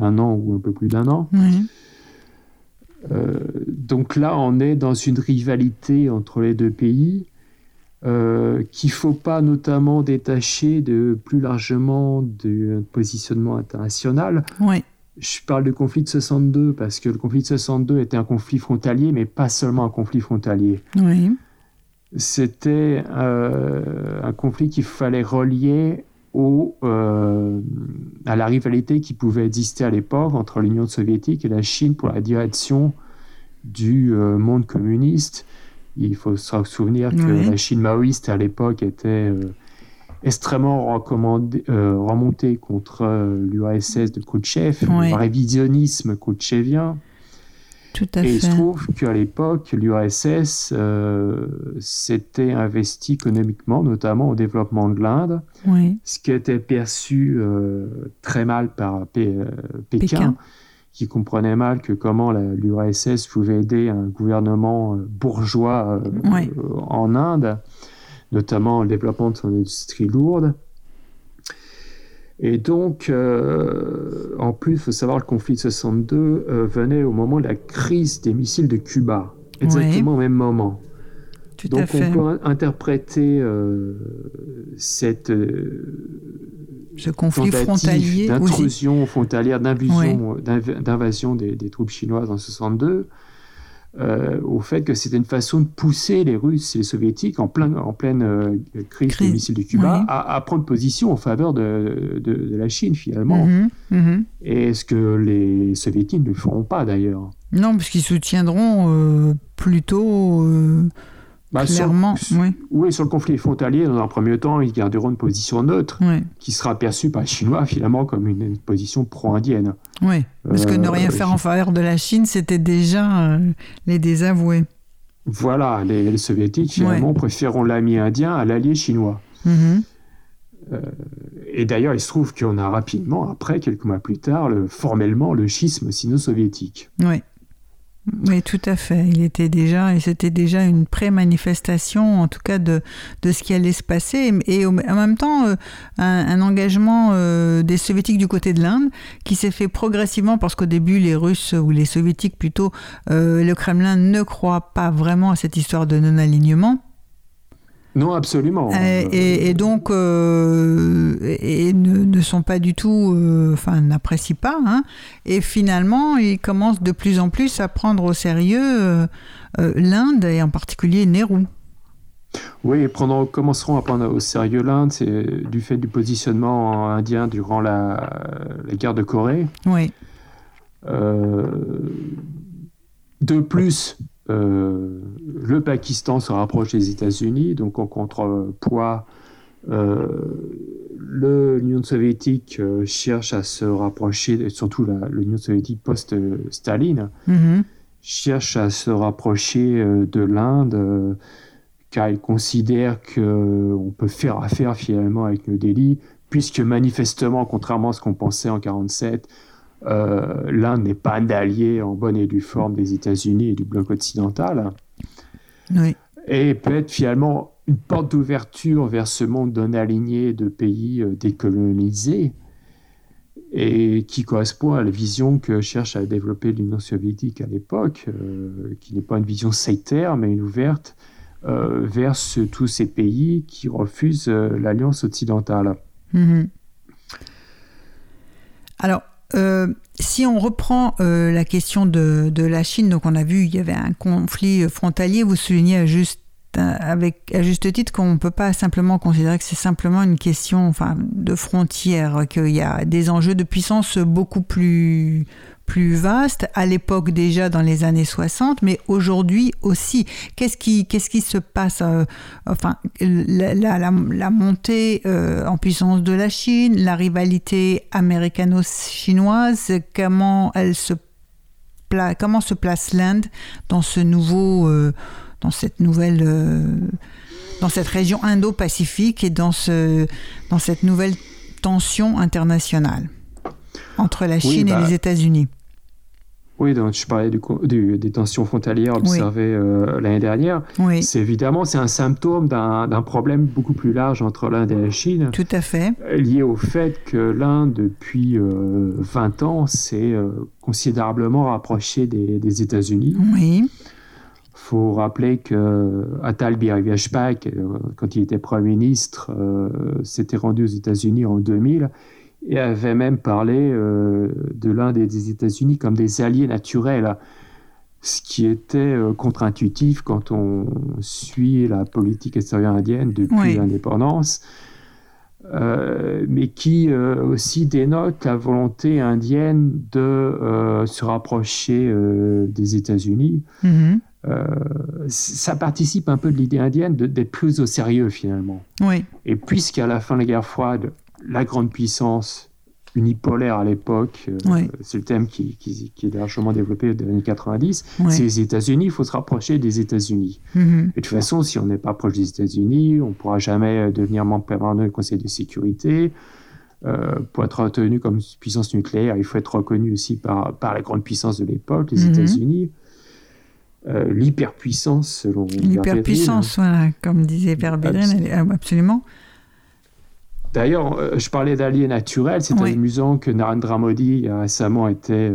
un an ou un peu plus d'un an. donc là, on est dans une rivalité entre les deux pays qu'il ne faut pas notamment détacher de plus largement du positionnement international. Oui. Je parle du conflit de 62 parce que le conflit de 62 était un conflit frontalier, mais pas seulement un conflit frontalier. Oui. C'était euh, un conflit qu'il fallait relier au, euh, à la rivalité qui pouvait exister à l'époque entre l'Union soviétique et la Chine pour la direction du monde communiste. Il faut se souvenir que la Chine maoïste à l'époque était extrêmement remontée contre l'URSS de Khrouchtchev, le révisionnisme khrouchtchevien. Tout à et il se trouve qu'à l'époque, l'URSS euh, s'était investi économiquement, notamment au développement de l'Inde, ce qui était perçu euh, très mal par euh, Pékin, qui comprenait mal que comment l'URSS pouvait aider un gouvernement bourgeois en Inde, notamment le développement de son industrie lourde. Et donc, euh, en plus, il faut savoir, le conflit de 62 euh, venait au moment de la crise des missiles de Cuba, exactement au même moment. Tout donc, à fait. on peut interpréter euh, cette ce conflit frontalier d'intrusion frontalière, d'invasion des, des, troupes chinoises en 62 euh, au fait que c'était une façon de pousser les Russes et les Soviétiques en, plein, en pleine euh, crise, des missiles de Cuba à, prendre position en faveur de, de, la Chine finalement. Mhm, mhm. Et ce que les Soviétiques ne feront pas d'ailleurs? Non, parce qu'ils soutiendront euh, plutôt bah, Clairement, sur, oui. oui. sur le conflit frontalier, dans un premier temps, ils garderont une position neutre, qui sera perçue par les Chinois finalement comme une, position pro-indienne. Oui, parce que ne rien euh, faire en faveur de la Chine, c'était déjà euh, les désavouer. Voilà, les, Soviétiques finalement préféreront l'ami indien à l'allié chinois. Mm-hmm. Euh, et d'ailleurs, il se trouve qu'on a rapidement, après, quelques mois plus tard, le, formellement le schisme sino-soviétique. Oui. Oui, tout à fait. Il était déjà, et c'était déjà une pré-manifestation, en tout cas, de, de ce qui allait se passer. Et en même temps, euh, un, engagement euh, des soviétiques du côté de l'Inde qui s'est fait progressivement parce qu'au début, les Russes, ou les soviétiques plutôt, euh, le Kremlin ne croit pas vraiment à cette histoire de non-alignement. Non, absolument. Euh, et, donc, euh, et ne, sont pas du tout, euh, enfin, n'apprécient pas. Hein. Et finalement, ils commencent de plus en plus à prendre au sérieux l'Inde et en particulier Nehru. Oui, prendre, commenceront à prendre au sérieux l'Inde, c'est du fait du positionnement indien durant la, la guerre de Corée. Oui. de plus, euh, le Pakistan se rapproche des États-Unis, donc en contrepoids, euh, l'Union soviétique euh, cherche à se rapprocher, surtout l'Union soviétique post-Staline, mm-hmm. cherche à se rapprocher de l'Inde, car il considère qu'on peut faire affaire finalement avec New Delhi, puisque manifestement, contrairement à ce qu'on pensait en 1947, euh, l'Inde n'est pas un allié en bonne et due forme des États-Unis et du bloc occidental. Et peut-être finalement une porte d'ouverture vers ce monde d'un aligné de pays euh, décolonisés et qui correspond à la vision que cherche à développer l'Union soviétique à l'époque, euh, qui n'est pas une vision sectaire, mais une ouverte vers tous ces pays qui refusent l'alliance occidentale. Mm-hmm. Alors, euh, si on reprend euh, la question de, la Chine, donc on a vu il y avait un conflit frontalier, vous soulignez à juste, avec, juste titre qu'on ne peut pas simplement considérer que c'est simplement une question de frontières, qu'il y a des enjeux de puissance beaucoup plus, plus vaste, à l'époque déjà dans les années 60, mais aujourd'hui aussi. Qu'est-ce qui, qu'est-ce qui se passe euh, Enfin, la, la, la, montée euh, en puissance de la Chine, la rivalité américano-chinoise, comment elle se comment se place l'Inde dans ce nouveau, euh, dans cette nouvelle, dans cette région Indo-Pacifique et dans ce, dans cette nouvelle tension internationale entre la Chine et bah, les États-Unis? Oui, donc je parlais du, des tensions frontalières observées euh, l'année dernière. Oui. C'est évidemment c'est un symptôme d'un problème beaucoup plus large entre l'Inde et la Chine. Tout à fait. Lié au fait que l'Inde, depuis 20 euh, ans, s'est euh, considérablement rapproché des, des États-Unis. Oui. Il faut rappeler que Atal Bihari Vajpayee, quand il était Premier ministre, s'était rendu aux États-Unis en 2000 et avait même parlé euh, de l'Inde et des États-Unis comme des alliés naturels, ce qui était euh, contre-intuitif quand on suit la politique extérieure indienne depuis l'indépendance. euh, mais qui aussi dénote la volonté indienne de se rapprocher des États-Unis. Mhm. ça participe un peu de l'idée indienne d'être plus au sérieux finalement. Oui. Et puisqu'à la fin de la guerre froide, la grande puissance unipolaire à l'époque, c'est le thème qui, est largement développé dans les années 90, c'est les États-Unis, il faut se rapprocher des États-Unis. Mhm. Et de toute façon, si on n'est pas proche des États-Unis, on ne pourra jamais devenir membre permanent du Conseil de sécurité. Euh, pour être retenu comme puissance nucléaire, il faut être reconnu aussi par, par la grande puissance de l'époque, les mhm. États-Unis. Euh, l'hyperpuissance, selon L'hyperpuissance, voilà, comme disait Père absolument. D'ailleurs, euh, je parlais d'alliés naturels. C'est amusant que Narendra Modi a récemment été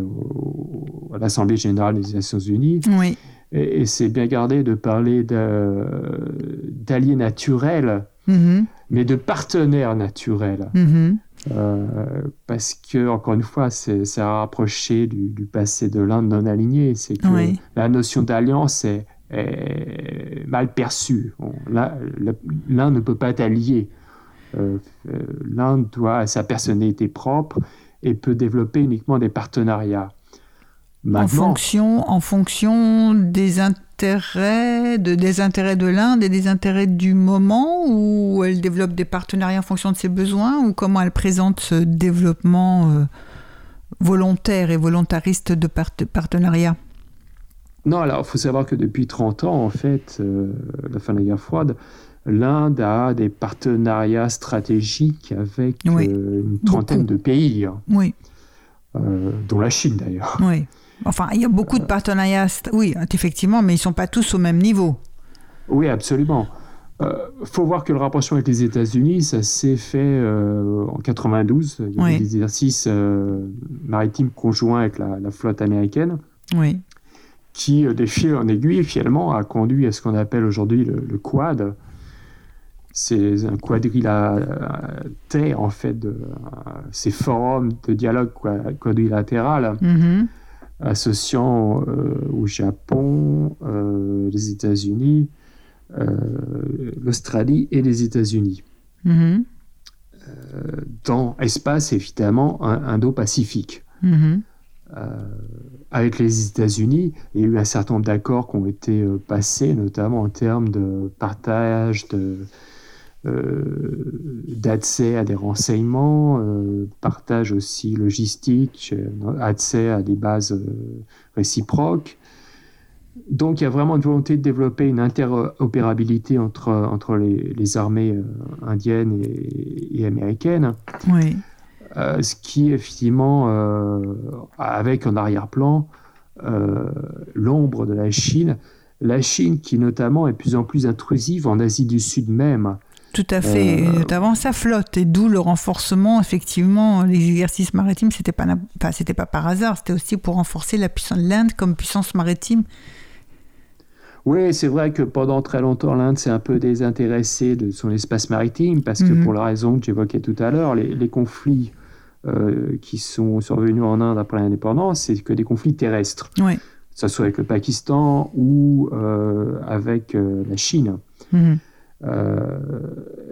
à l'Assemblée générale des Nations Unies. Oui. Et, c'est bien gardé de parler d'alliés naturels, mm-hmm. mais de partenaires naturels. Mm-hmm. Euh, parce que, encore une fois, ça a rapproché du, passé de l'Inde non aligné. C'est que la notion d'alliance est, mal perçue. L'Inde ne peut pas être allié. Euh, euh, l'Inde doit sa personnalité propre et peut développer uniquement des partenariats. en fonction, en fonction des intérêts, de, des intérêts de l'Inde et des intérêts du moment, où elle développe des partenariats en fonction de ses besoins, ou comment elle présente ce développement euh, volontaire et volontariste de partenariat? Non, alors il faut savoir que depuis 30 ans, en fait, la fin de la guerre froide, l'Inde a des partenariats stratégiques avec euh, une trentaine de pays. Hein. Oui. Euh, dont la Chine d'ailleurs. Oui. Enfin, il y a beaucoup de partenariats, oui, effectivement, mais ils ne sont pas tous au même niveau. Oui, absolument. Il euh, faut voir que le rapprochement avec les États-Unis, ça s'est fait en 92. Il y a des exercices maritimes conjoints avec la, flotte américaine. Oui. Qui, des fils en aiguille, finalement, a conduit à ce qu'on appelle aujourd'hui le, Quad, c'est un quadrilatère en fait de ces forums de dialogue quadrilatéral mm-hmm. associant euh, au Japon, euh, les États-Unis, euh, l'Australie et les États-Unis. Mm-hmm. dans espace évidemment Indo-Pacifique. Mm-hmm. avec les États-Unis, il y a eu un certain nombre d'accords qui ont été passés, notamment en termes de partage de, euh, d'accès à des renseignements, euh, partage aussi logistique, euh, accès à des bases réciproques. Donc il y a vraiment une volonté de développer une interopérabilité entre, entre les, armées indiennes et, américaines. Oui. ce qui effectivement, avec en arrière-plan l'ombre de la Chine, la Chine qui notamment est de plus en plus intrusive en Asie du Sud même. Tout à fait, euh, notamment sa flotte, et d'où le renforcement, effectivement, les exercices maritimes, c'était pas, c'était pas par hasard, c'était aussi pour renforcer la puissance l'Inde comme puissance maritime. Oui, c'est vrai que pendant très longtemps, l'Inde s'est un peu désintéressée de son espace maritime, parce que mhm. pour la raison que j'évoquais tout à l'heure, les, conflits euh, qui sont survenus en Inde après l'indépendance, c'est que des conflits terrestres. Oui. Que ce soit avec le Pakistan ou euh, avec la Chine. Mhm. Euh,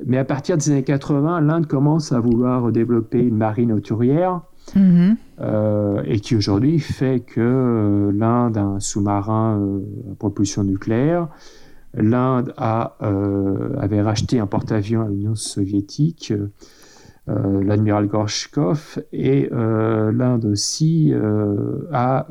mais à partir des années 80, l'Inde commence à vouloir développer une marine auturière. Mhm. Euh, et qui aujourd'hui fait que euh, l'Inde a un sous-marin à propulsion nucléaire. L'Inde avait racheté un porte-avions à l'Union soviétique, l'admiral Gorshkov, et l'Inde aussi a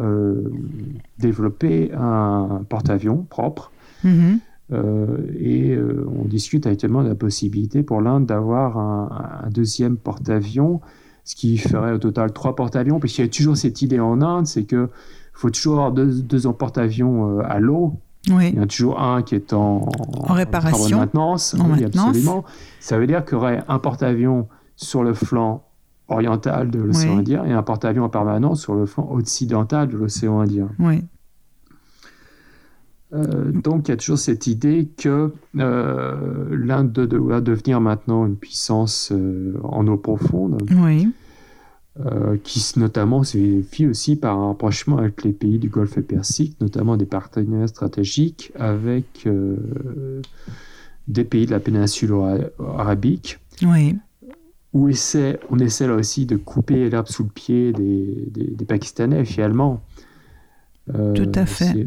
développé un porte-avions propre. Mhm. Euh, et euh, on discute actuellement de la possibilité pour l'Inde d'avoir un, deuxième porte-avions, ce qui ferait au total trois porte-avions, parce qu'il y a toujours cette idée en Inde, c'est que faut toujours avoir deux, deux porte-avions euh, à l'eau. Oui. Il y en a toujours un qui est en, en réparation, en maintenance. En maintenance. Absolument. Ça veut dire qu'il y aurait un porte-avions sur le flanc oriental de l'océan Indien et un porte-avions en permanence sur le flanc occidental de l'océan Indien. Oui. Euh, donc il y a toujours cette idée que euh, l'Inde doit devenir maintenant une puissance euh, en eau profonde, oui. qui notamment se vérifie aussi par un rapprochement avec les pays du Golfe Persique, notamment des partenaires stratégiques avec des pays de la péninsule arabique. Oui. où essaie, on essaie là aussi de couper l'herbe sous le pied des, des, Pakistanais finalement. Tout à fait.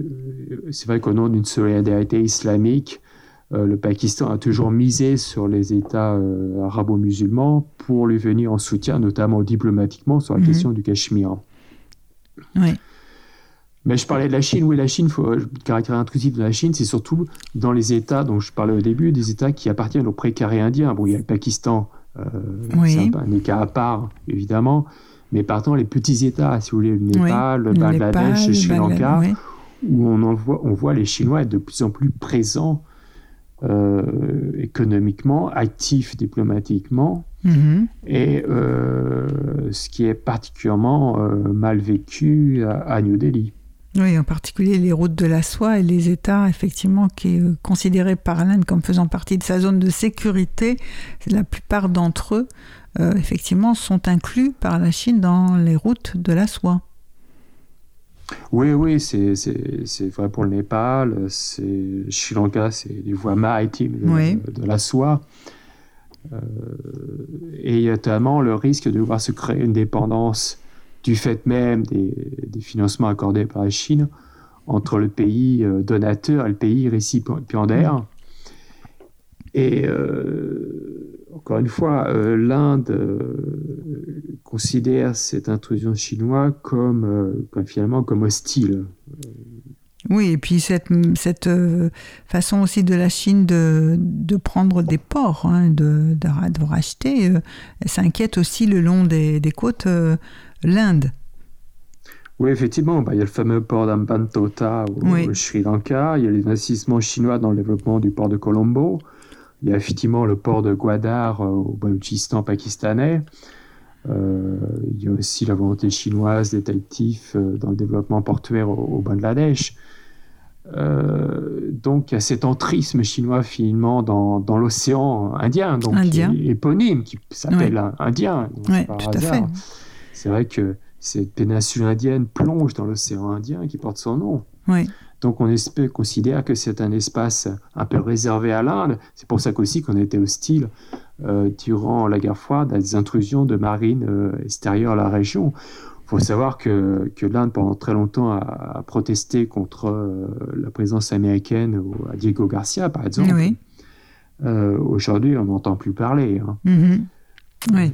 C'est vrai qu'au nom d'une solidarité islamique, le Pakistan a toujours misé sur les États arabo-musulmans pour lui venir en soutien, notamment diplomatiquement, sur la mhm. question du Cachemire. Oui. Mais je parlais de la Chine. Oui, la Chine, faut, le caractère intrusif de la Chine, c'est surtout dans les États dont je parlais au début, des États qui appartiennent au précaré indien. Bon, il y a le Pakistan, euh, c'est un, cas à part, évidemment. Mais partant les petits États, si vous voulez, le Népal, le Bangladesh, le Sri Lanka, où on, en voit, on voit les Chinois être de plus en plus présents euh, économiquement, actifs diplomatiquement, mm-hmm. et euh, ce qui est particulièrement mal vécu à New Delhi. Oui, en particulier les routes de la soie et les États, effectivement, qui est euh, considéré par l'Inde comme faisant partie de sa zone de sécurité. La plupart d'entre eux, euh, effectivement, sont inclus par la Chine dans les routes de la soie. Oui, oui, c'est vrai pour le Népal, c'est Sri Lanka, c'est les voies maritimes de, la soie. Euh, et il y a notamment le risque de voir se créer une dépendance du fait même des, financements accordés par la Chine entre le pays euh, donateur et le pays récipiendaire. Et euh, encore une fois, euh, l'Inde considère cette intrusion chinoise comme, comme, finalement comme hostile. Oui, et puis cette, cette façon aussi de la Chine de, de prendre des ports, hein, de, de, racheter, ça inquiète aussi le long des, des côtes l'Inde. Oui, effectivement, bah, il y a le fameux port d'Ambantota au, Sri Lanka, il y a les investissements chinois dans le développement du port de Colombo, il y a effectivement le port de Gwadar euh, au Baloutchistan pakistanais, euh, il y a aussi la volonté chinoise d'être actif euh, dans le développement portuaire au, Bangladesh. donc il y a cet entrisme chinois finalement dans, dans l'océan Indien, donc éponyme, qui s'appelle Indien. Oui, tout à fait. C'est vrai que cette péninsule indienne plonge dans l'océan Indien qui porte son nom. Oui. Donc on considère que c'est un espace un peu réservé à l'Inde. C'est pour ça qu'aussi qu'on était hostile euh, durant la guerre froide à des intrusions de marines euh, extérieures à la région. Il faut savoir que, que l'Inde, pendant très longtemps, a, protesté contre euh, la présence américaine à Diego Garcia, par exemple. Oui. Aujourd'hui, on n'entend plus parler. Hein. Mm-hmm. Oui.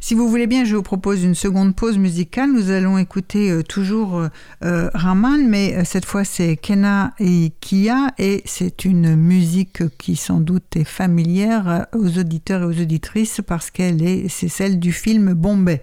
Si vous voulez bien, je vous propose une seconde pause musicale. Nous allons écouter euh, toujours euh, euh, Raman, mais cette fois c'est Kena et Kia, et c'est une musique qui sans doute est familière aux auditeurs et aux auditrices parce qu'elle est, c'est celle du film Bombay.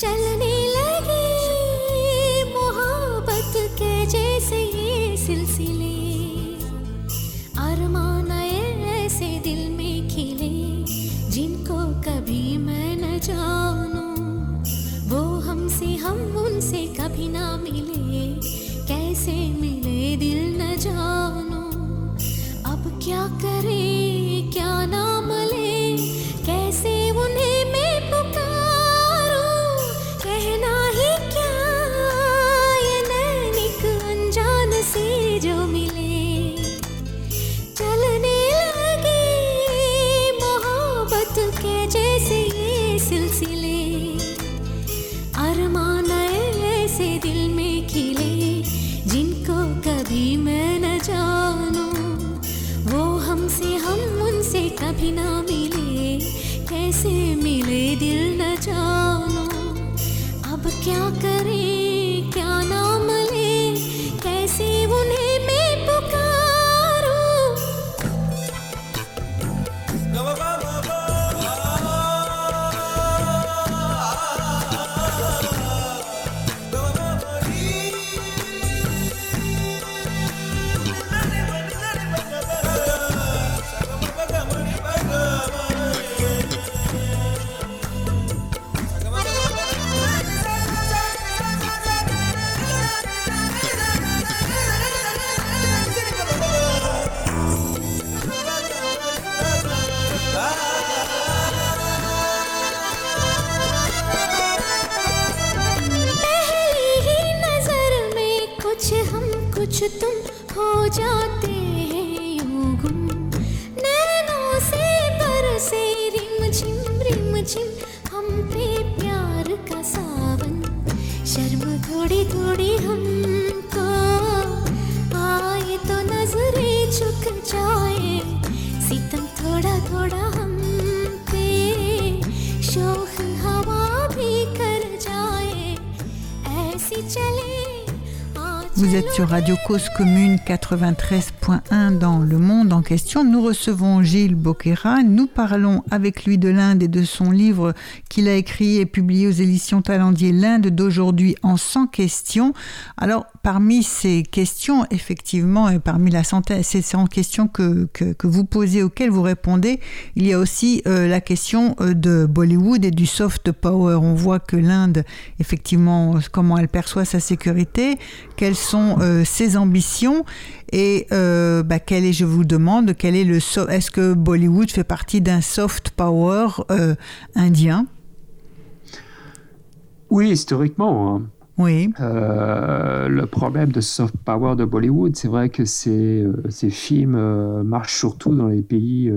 चलने लगी मोहब्बत के जैसे ये सिलसिले। अरमान ऐसे दिल में खिले, जिनको कभी मैं न जानू। वो हमसे हम उनसे कभी ना मिले, कैसे मिले दिल न जानू। अब क्या करें? Radio Cause Commune 93.1 dans le monde en question. Nous recevons Gilles Boquera. Nous parlons avec lui de l'Inde et de son livre qu'il a écrit et publié aux éditions Talendier, L'Inde d'aujourd'hui en 100 questions. Alors, parmi ces questions, effectivement, et parmi la santé, ces 100 questions que, que, vous posez, auxquelles vous répondez, il y a aussi euh, la question euh, de Bollywood et du soft power. On voit que l'Inde, effectivement, comment elle perçoit sa sécurité, quelles sont euh, ses ambitions et euh, bah, quel est, je vous demande, quel est le est-ce que Bollywood fait partie d'un soft power euh, indien? Oui, historiquement. Hein. Oui. le problème de soft power de Bollywood, c'est vrai que ces, ces films marchent surtout dans les pays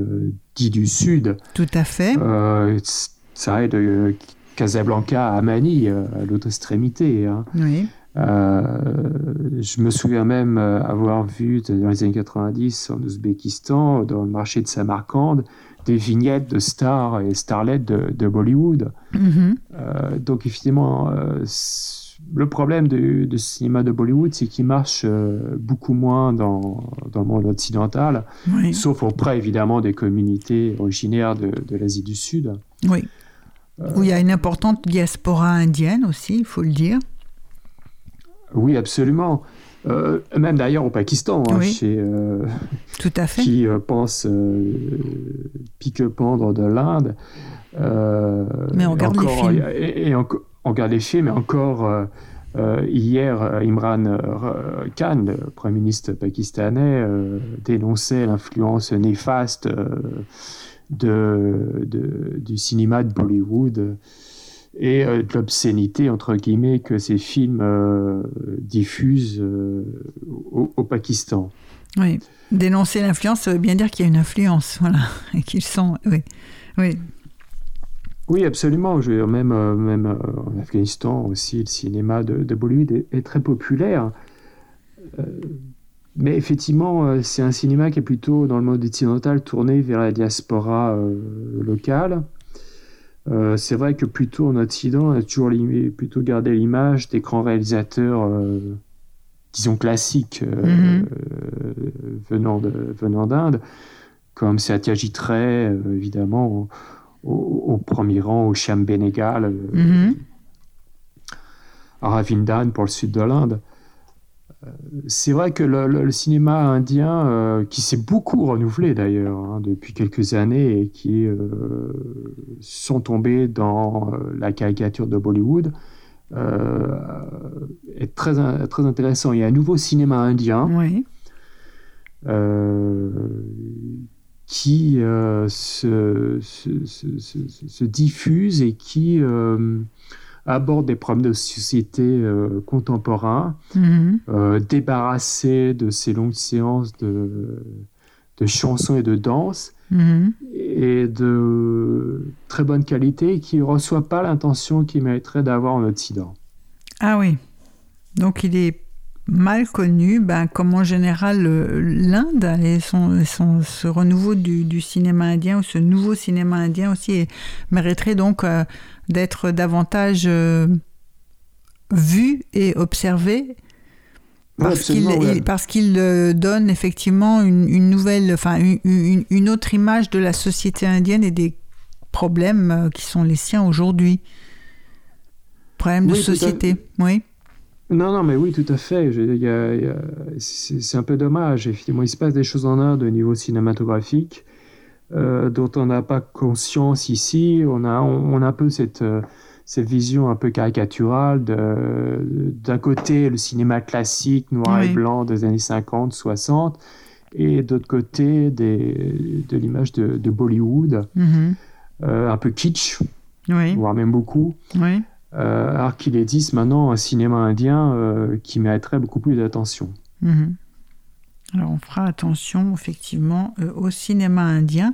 dits du Sud. Tout à fait. ça aide de Casablanca à Mani, à l'autre extrémité. Hein. Oui. Euh, je me souviens même euh, avoir vu dans les années 90 en Ouzbékistan, dans le marché de Samarkand, des vignettes de stars et starlets de, Bollywood. Mm-hmm. Euh, donc évidemment, le problème ce cinéma de Bollywood, c'est qu'il marche beaucoup moins dans, dans, le monde occidental, sauf auprès évidemment des communautés originaires de, de l'Asie du Sud. Oui. Où il y a une importante diaspora indienne aussi, il faut le dire. Oui, absolument. Euh, même d'ailleurs au Pakistan, hein, chez, euh, Tout à fait. qui euh, pense pique-pendre de l'Inde. mais on regarde les films. Et, on regarde les films, mais encore hier, Imran Khan, le Premier ministre pakistanais, dénonçait l'influence néfaste de, de, du cinéma de Bollywood et euh, de l'obscénité, entre guillemets, que ces films euh, diffusent euh, au, Pakistan. Oui, dénoncer l'influence, ça veut bien dire qu'il y a une influence, voilà, et qu'ils sont, oui, oui. Oui, absolument. Je veux même, même en Afghanistan aussi, le cinéma de, de Bollywood est, très populaire. mais effectivement, c'est un cinéma qui est plutôt, dans le monde occidental, tourné vers la diaspora locale. Euh, c'est vrai que plutôt en Occident, on a toujours plutôt gardé l'image des grands réalisateurs, euh, disons classiques, euh, mhm. venant venant d'Inde, comme Satyajit Ray, évidemment, au, premier rang, au Shyam Benegal, mm Aravindan pour le sud de l'Inde c'est vrai que le, cinéma indien, euh, qui s'est beaucoup renouvelé d'ailleurs hein, depuis quelques années et qui euh, sont tombés dans euh, la caricature de Bollywood, est très, très intéressant. Il y a un nouveau cinéma indien qui se, se, diffuse et qui aborde des problèmes de société euh, contemporains, mhm. euh, débarrassé de ces longues séances de, de chansons et de danse, mhm. et de très bonne qualité, qui ne reçoit pas l'intention qu'il mériterait d'avoir en Occident. Ah oui, donc il est mal connu, ben, comme en général l'Inde et son, ce renouveau du, cinéma indien ou ce nouveau cinéma indien aussi mériterait donc euh, d'être davantage euh, vu et observé parce qu'il parce qu'il euh, donne effectivement une, nouvelle, enfin une, une, autre image de la société indienne et des problèmes qui sont les siens aujourd'hui. Problèmes de société, oui. Non, non, mais oui, tout à fait. c'est un peu dommage. Effectivement, il se passe des choses en Inde au niveau cinématographique euh, dont on n'a pas conscience ici. On a, on, a un peu cette, euh, cette vision un peu caricaturale d'un côté le cinéma classique noir et blanc des années 50, 60, et d'autre côté des, de l'image de, Bollywood, mm-hmm. euh, un peu kitsch, oui. voire même beaucoup. Oui. Euh, alors qu'il existe maintenant un cinéma indien euh, qui mériterait beaucoup plus d'attention. Mhm. Alors on fera attention effectivement euh, au cinéma indien.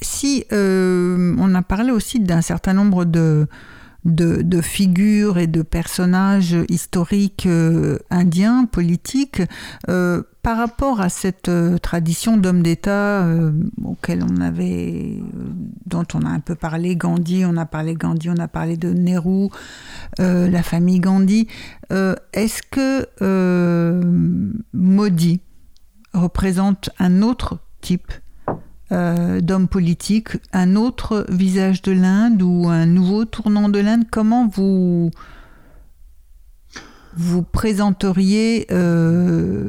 si on a parlé aussi d'un certain nombre de, de, figures et de personnages historiques euh, indiens, politiques. Euh, par rapport à cette tradition d'homme d'État auquel on avait, dont on a un peu parlé, Gandhi, on a parlé Gandhi, on a parlé de Nehru, la famille Gandhi, est-ce que Modi représente un autre type euh, d'hommes politiques, un autre visage de l'Inde ou un nouveau tournant de l'Inde Comment vous vous présenteriez euh,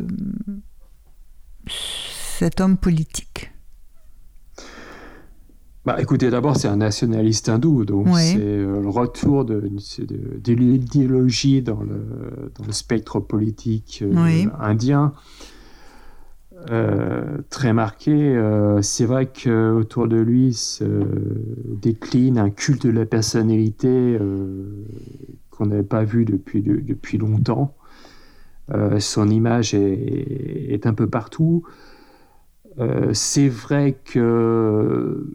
cet homme politique? Bah, écoutez, d'abord, c'est un nationaliste hindou, donc c'est euh, le retour de, de, l'idéologie dans le, dans le, spectre politique indien. Euh, très marqué. Euh, c'est vrai qu'autour de lui se décline un culte de la personnalité euh, qu'on n'avait pas vu depuis, depuis longtemps. son image est, un peu partout. c'est vrai que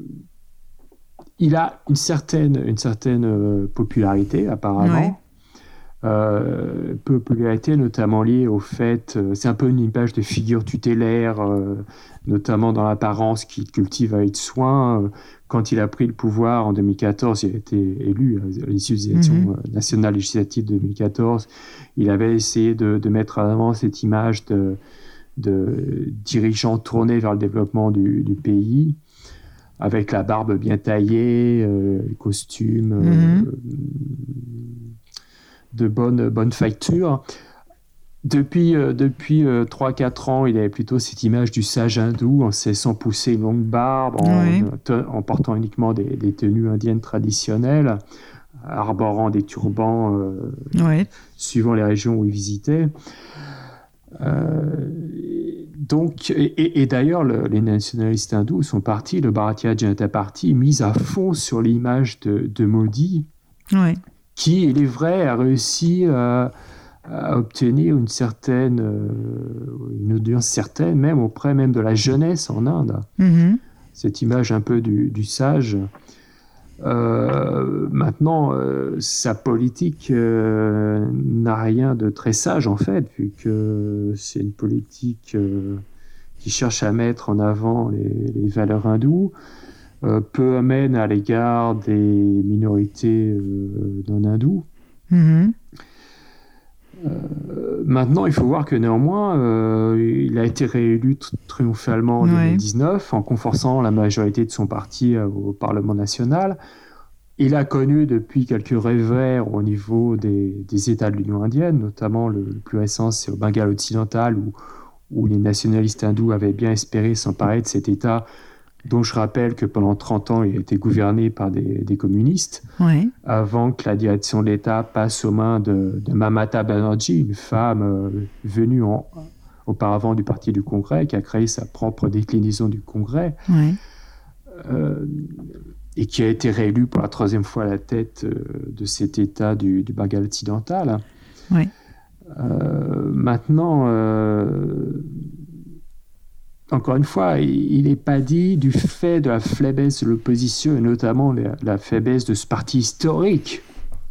il a une certaine, une certaine popularité apparemment. Popularité notamment liée au fait, euh, c'est un peu une image de figure tutélaire, euh, notamment dans l'apparence qu'il cultive avec soin. Quand il a pris le pouvoir en 2014, il a été élu à l'issue des élections mhm. nationales législatives de 2014. Il avait essayé de, mettre en avant cette image de, de dirigeant tourné vers le développement du, pays avec la barbe bien taillée, le costume, mhm de bonne, bonne facture. Depuis, euh, depuis 3-4 euh, ans, il avait plutôt cette image du sage hindou en cessant pousser une longue barbe, en, portant uniquement des, tenues indiennes traditionnelles, arborant des turbans euh, suivant les régions où il visitait. donc, et, d'ailleurs, les nationalistes hindous sont partis, le Bharatiya Janata Party, mis à fond sur l'image de, de Modi. Qui, il est vrai, a réussi à, obtenir une certaine, euh, une audience certaine, même auprès même de la jeunesse en Inde. Mm-hmm. Cette image un peu du, sage. Euh, maintenant, euh, sa politique n'a rien de très sage en fait, vu que c'est une politique qui cherche à mettre en avant les, les valeurs hindoues. Euh, peu amène à l'égard des minorités euh, non hindoues. Mhm. Euh, maintenant, il faut voir que néanmoins, il a été réélu triomphalement en 2019 en confortant la majorité de son parti au Parlement national. Il a connu depuis quelques revers au niveau des, États de l'Union indienne, notamment le, plus récent, c'est au Bengale occidental, où, où, les nationalistes hindous avaient bien espéré s'emparer de cet État dont je rappelle que pendant 30 ans, il a été gouverné par des, communistes, avant que la direction de l'État passe aux mains de, Mamata Banerjee, une femme euh, venue auparavant du Parti du Congrès, qui a créé sa propre déclinaison du Congrès, euh, et qui a été réélue pour la troisième fois à la tête euh, de cet État du, du Bengale occidental. maintenant, encore une fois, il n'est pas dit du fait de la faiblesse de l'opposition, et notamment la, faiblesse de ce parti historique,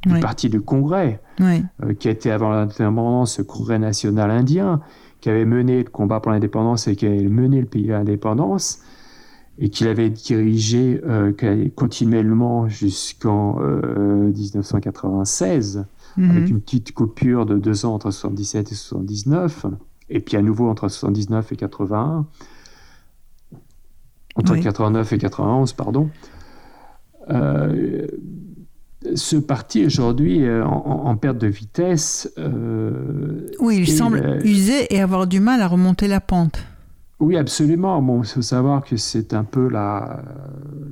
du parti du Congrès, euh, qui était avant l'indépendance ce Congrès national indien, qui avait mené le combat pour l'indépendance et qui avait mené le pays à l'indépendance, et qui l'avait dirigé euh, continuellement jusqu'en 1996, euh, mhm. avec une petite coupure de deux ans entre 77 et 79 et puis à nouveau entre 79 et 81, entre 89 et 91, pardon. Euh, ce parti aujourd'hui est en, perte de vitesse. Euh, oui, il semble usé et avoir du mal à remonter la pente. Oui, absolument. Bon, il faut savoir que c'est un peu la,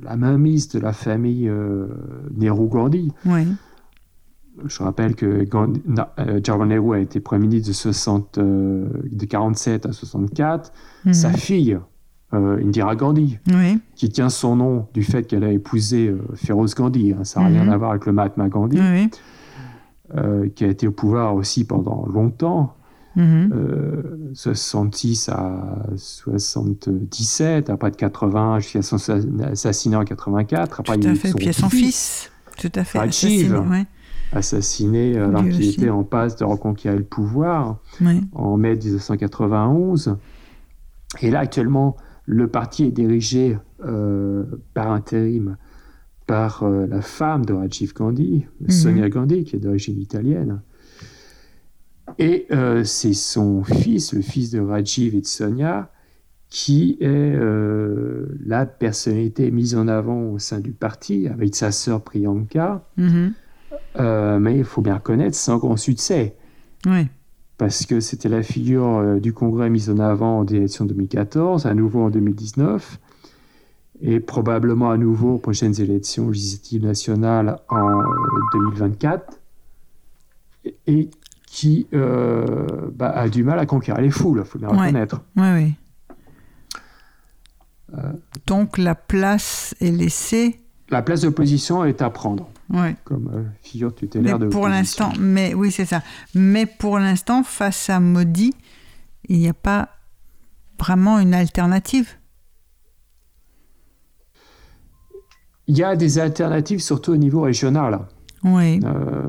la mainmise de la famille euh, Nehru-Gandhi. Oui. Je rappelle que euh, Jawaharlal Nehru a été Premier ministre de, 60, euh, de 47 à 64. Mhm. Sa fille, euh, Indira Gandhi, qui tient son nom du fait qu'elle a épousé euh, Feroz Gandhi, hein, ça n'a rien mhm. à voir avec le Mahatma Gandhi, qui a été au pouvoir aussi pendant longtemps. 66 mhm. à 77, après de 80 jusqu'à son assassinat en 84. Après, Tout à fait, puis son fils. tout à fait. Rajiv, assassiné, ouais. assassiné alors Lui qu'il était en passe de reconquérir le pouvoir Ouais. en mai 1991. Et là, actuellement, le parti est dirigé euh, par intérim par euh, la femme de Rajiv Gandhi, Sonia Gandhi, qui est d'origine italienne. Et euh, c'est son fils, le fils de Rajiv et de Sonia, qui est la personnalité mise en avant au sein du parti, avec sa sœur Priyanka. Mhm. Mais il faut bien reconnaître, sans grand succès Ouais. Parce que c'était la figure euh, du Congrès mise en avant en élections 2014, à nouveau en 2019, et probablement à nouveau aux prochaines élections législatives nationales en euh, 2024, et, et qui euh, bah, a du mal à conquérir les foules, il faut bien Ouais. reconnaître. Ouais. Euh. Donc la place est laissée. La place d'opposition est à prendre Ouais. comme euh, figure Mais tutélaire de pour l'instant, mais oui, c'est ça. Mais pour l'instant, face à Modi, il n'y a pas vraiment une alternative. Il y a des alternatives, surtout au niveau régional. Oui. Euh,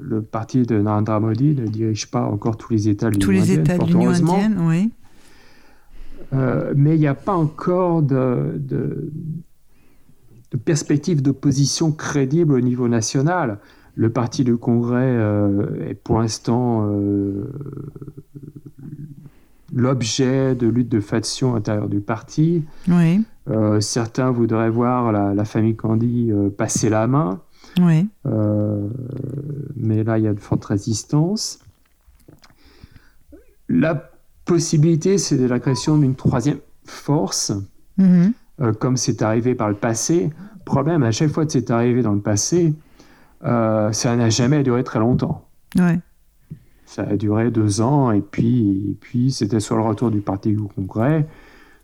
le parti de Narendra Modi ne dirige pas encore tous les États de Tous l'Union les indienne, États de l'Union indienne, oui. Euh, mais il n'y a pas encore de, de, de perspective d'opposition crédible au niveau national. Le parti du Congrès euh, est pour l'instant euh, l'objet de luttes de faction à l'intérieur du parti. Oui. Euh, certains voudraient voir la, la famille Candy euh, passer la main. Oui. Euh, mais là, il y a de fortes résistances. La possibilité, c'est de la création d'une troisième force, Mhm. Euh, comme c'est arrivé par le passé. Problème, à chaque fois que c'est arrivé dans le passé, euh, ça n'a jamais duré très longtemps. Ouais. Ça a duré deux ans, et puis, et puis c'était soit le retour du parti au Congrès,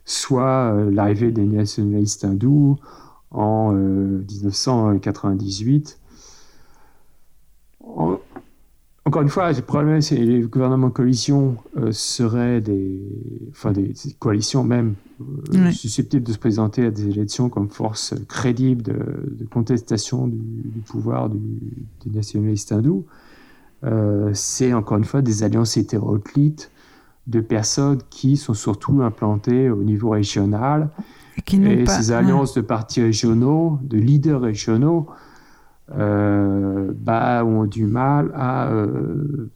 soit euh, l'arrivée des nationalistes hindous en euh, 1998. En- encore une fois, le problème, c'est les gouvernements de coalition euh, seraient des, enfin des, des coalitions même euh, Ouais. susceptibles de se présenter à des élections comme force crédible de, de contestation du, du pouvoir du, des nationalistes hindous. Euh, c'est encore une fois des alliances hétéroclites de personnes qui sont surtout implantées au niveau régional. Et qui n'ont Et pas. ces alliances de partis régionaux, de leaders régionaux, bah, ont du mal à euh,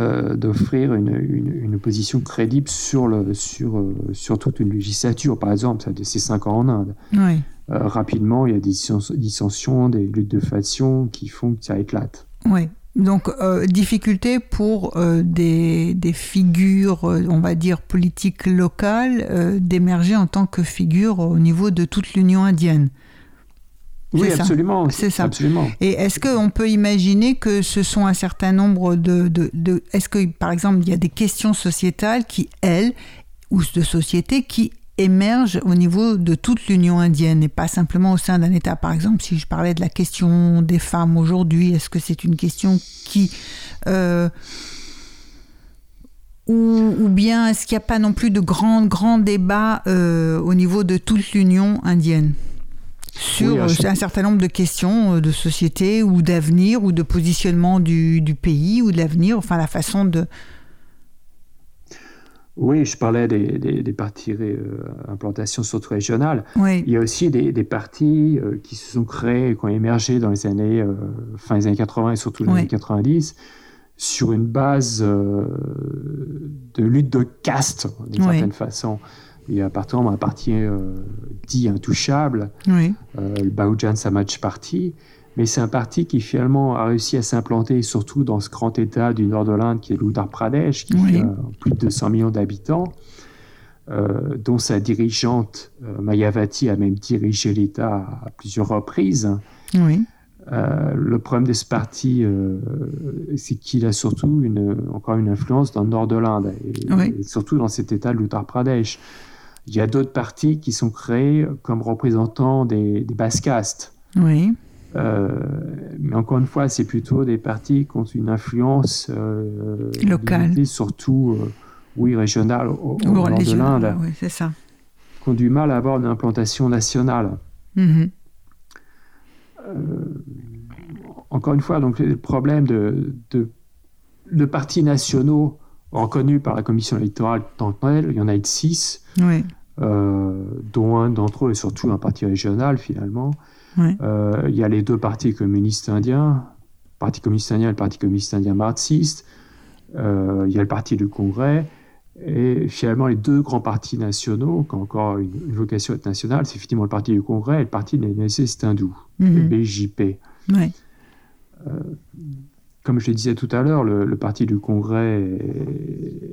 euh, d'offrir une, une, une opposition crédible sur, le, sur, euh, sur toute une législature. Par exemple, ça de ces cinq ans en Inde. Oui. Euh, rapidement, il y a des dissen- dissensions, des luttes de faction qui font que ça éclate. Oui. Donc, euh, difficulté pour des, des figures, on va dire, politiques locales d'émerger en tant que figure au niveau de toute l'Union indienne. Oui, absolument. C'est ça. Absolument. Et est-ce qu'on peut imaginer que ce sont un certain nombre de... de, de- est-ce que, par exemple, il y a des questions sociétales qui, elles, ou de société, qui émergent au niveau de toute l'Union indienne et pas simplement au sein d'un État? Par exemple, si je parlais de la question des femmes aujourd'hui, est-ce que c'est une question qui... euh, ou, ou bien est-ce qu'il n'y a pas non plus de grands, grands débats euh, au niveau de toute l'Union indienne? Sur Oui, euh, un certain nombre de questions euh, de société ou d'avenir ou de positionnement du, du pays ou de l'avenir, enfin la façon de... Oui, je parlais des, des, des partis euh, implantation surtout régionale. Oui, Il y a aussi des, des partis euh, qui se sont créés, qui ont émergé dans les années, euh, fin des années 80 et surtout les Oui. années 90, sur une base de lutte de caste, d'une Oui. certaine façon. Il y a par exemple un parti euh, dit intouchable, oui, euh, le Bahujan Samaj Party, mais c'est un parti qui finalement a réussi à s'implanter surtout dans ce grand état du nord de l'Inde qui est l'Uttar Pradesh, qui Oui. fait euh, plus de 200 millions d'habitants, euh, dont sa dirigeante euh, Mayavati a même dirigé l'État à plusieurs reprises. oui, le problème de ce parti, c'est qu'il a surtout une, encore une influence dans le nord de l'Inde, et, Oui. et surtout dans cet état de l'Uttar Pradesh. Il y a d'autres partis qui sont créés comme représentants des, des basses castes. oui, Euh, mais encore une fois, c'est plutôt des partis qui ont une influence euh, Locale. limitée, surtout euh, oui, régionale au, au nord de l'Inde, oui, c'est ça. qui ont du mal à avoir une implantation nationale. Mhm. encore une fois, donc, le problème de, de, partis nationaux reconnus par la commission électorale tant que il y en a eu six, dont un d'entre eux est surtout un parti régional finalement. il y a les deux partis communistes indiens, le Parti communiste indien et le Parti communiste indien marxiste. il y a le Parti du Congrès. Et finalement, les deux grands partis nationaux, qui ont encore une, vocation nationale, c'est effectivement le Parti du Congrès et le Parti de la hindous, le mhm. BJP. Euh, comme je le disais tout à l'heure, le, Parti du Congrès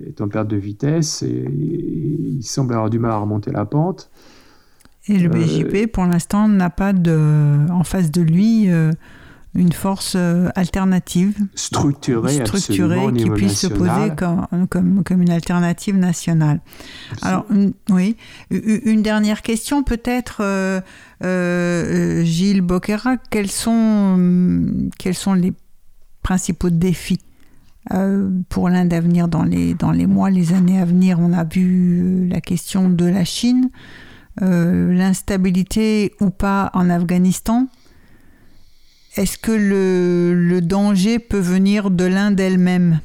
est, en perte de vitesse et, il semble avoir du mal à remonter la pente. Et le BJP, euh, pour l'instant, n'a pas de, en face de lui euh, une force euh, alternative structurée, structurée qui puisse se poser comme, comme, comme, une alternative nationale. Alors, oui, une dernière question peut-être, euh, Gilles Boquera, quels sont, quels sont les principaux défis pour l'Inde à venir dans les, dans les mois, les années à venir. On a vu la question de la Chine, l'instabilité ou pas en Afghanistan. Est-ce que le, danger peut venir de l'Inde elle-même?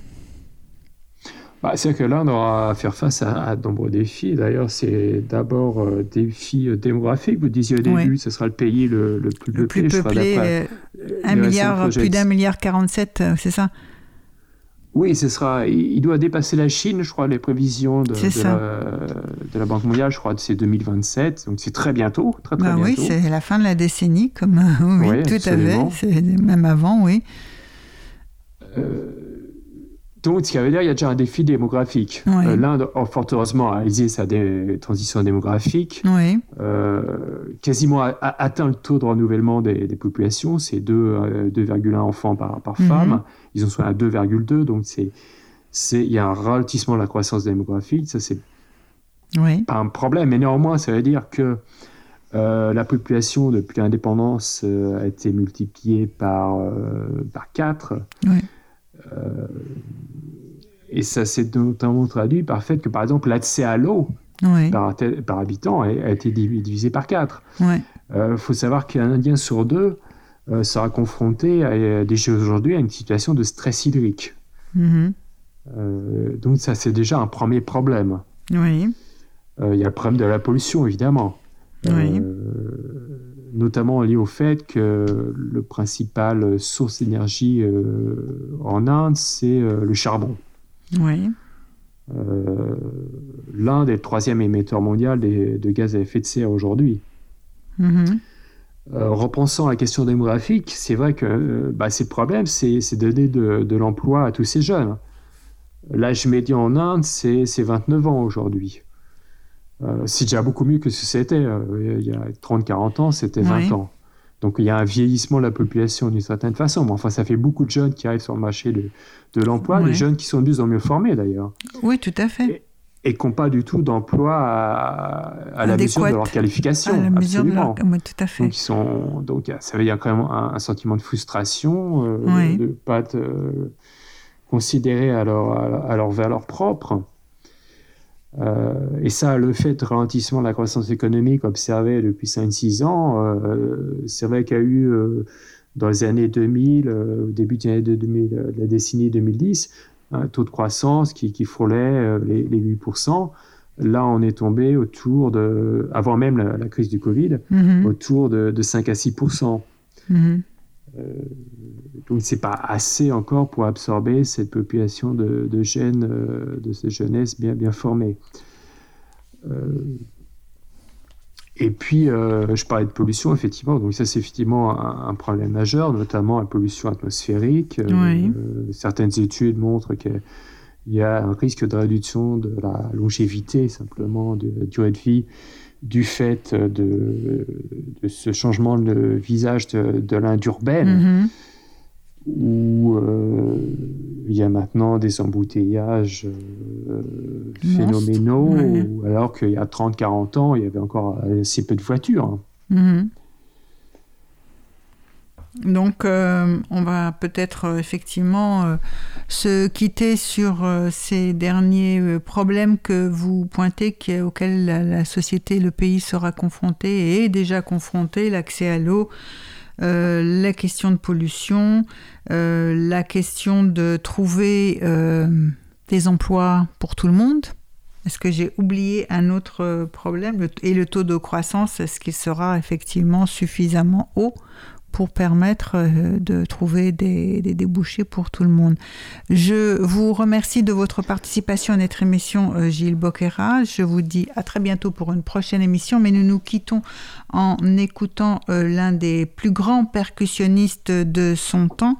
Bah, C'est que l'Inde aura à faire face à, de nombreux défis. D'ailleurs, c'est d'abord euh, défi euh, démographique. Vous disiez au début, ce sera le pays le, plus le peuplé. Plus peuplé, euh, un milliard, plus d'un milliard 47, c'est ça? Oui, ce sera. Il doit dépasser la Chine, je crois, les prévisions de, la, Banque mondiale, je crois, c'est 2027. Donc c'est très bientôt, très très bah bientôt. Oui, c'est la fin de la décennie, comme oui, tout à fait. Même avant, oui. Euh, donc, ce qui veut dire qu'il y a déjà un défi démographique. Euh, L'Inde, oh, fort heureusement, a réalisé sa transition démographique. Oui. Euh, quasiment a, atteint le taux de renouvellement des, populations. C'est 2,1 enfants par, par mhm. femme ils en sont à 2,2, donc c'est il y a un ralentissement de la croissance démographique, ça c'est pas un problème, mais néanmoins ça veut dire que euh, la population depuis l'indépendance euh, a été multipliée par, euh, par 4. Et ça s'est notamment traduit par le fait que, par exemple, l'accès à l'eau par, par, habitant a, a, été divisé par 4. Il faut savoir qu'un Indien sur deux euh, sera confronté à, déjà aujourd'hui à une situation de stress hydrique. Mm-hmm. Euh, donc ça, c'est déjà un premier problème. Oui. Euh, il y a le problème de la pollution, évidemment. Oui. notamment lié au fait que le principal source d'énergie en Inde, c'est le charbon. Oui. L'Inde est le troisième émetteur mondial de gaz à effet de serre aujourd'hui. Mm-hmm. Euh, repensant à la question démographique, c'est vrai que euh, bah, c'est le problème, c'est donner de, l'emploi à tous ces jeunes. L'âge médian en Inde, c'est 29 ans aujourd'hui. Euh, c'est déjà beaucoup mieux que ce que c'était. il y a 30-40 ans, c'était 20 ans. Donc il y a un vieillissement de la population d'une certaine façon. Mais enfin, ça fait beaucoup de jeunes qui arrivent sur le marché de, l'emploi, des jeunes qui sont de mieux en mieux formés d'ailleurs. Oui, tout à fait et qui n'ont pas du tout d'emploi à, la mesure de leur qualification. À la mesure absolument. de leur... tout à fait. Donc, ils sont... Donc ça veut dire quand même un, sentiment de frustration, euh, de ne pas être euh, considéré à leur, à leur valeur propre. Euh, et ça, le fait de ralentissement de la croissance économique observé depuis 5-6 ans, c'est vrai qu'il y a eu dans les années 2000, au début de, 2000, de la décennie 2010, un taux de croissance qui, qui frôlait euh, les, 8%. Là, on est tombé autour de, avant même la, crise du Covid, mhm. autour de, 5 à 6 mhm. euh, donc, c'est pas assez encore pour absorber cette population de, de jeunes, euh, de ces jeunesses bien, bien formées. Et puis, euh, je parlais de pollution, effectivement. Donc, ça, c'est effectivement un, problème majeur, notamment la pollution atmosphérique. Euh, euh, certaines études montrent qu'il y a un risque de réduction de la longévité, simplement, de la durée de vie, du fait de, ce changement de visage de, l'Inde urbaine. Mm-hmm où euh, il y a maintenant des embouteillages euh, phénoménaux, alors qu'il y a 30-40 ans, il y avait encore assez peu de voitures. Mhm. Donc, euh, on va peut-être effectivement se quitter sur ces derniers problèmes que vous pointez, auxquels la, la, société, le pays sera confronté et est déjà confronté, l'accès à l'eau, la question de pollution, la question de trouver des emplois pour tout le monde. Est-ce que j'ai oublié un autre problème? Et le taux de croissance, est-ce qu'il sera effectivement suffisamment haut pour permettre euh, de trouver des, débouchés pour tout le monde. Je vous remercie de votre participation à notre émission, euh, Gilles Boquera. Je vous dis à très bientôt pour une prochaine émission, mais nous nous quittons en écoutant euh, l'un des plus grands percussionnistes de son temps,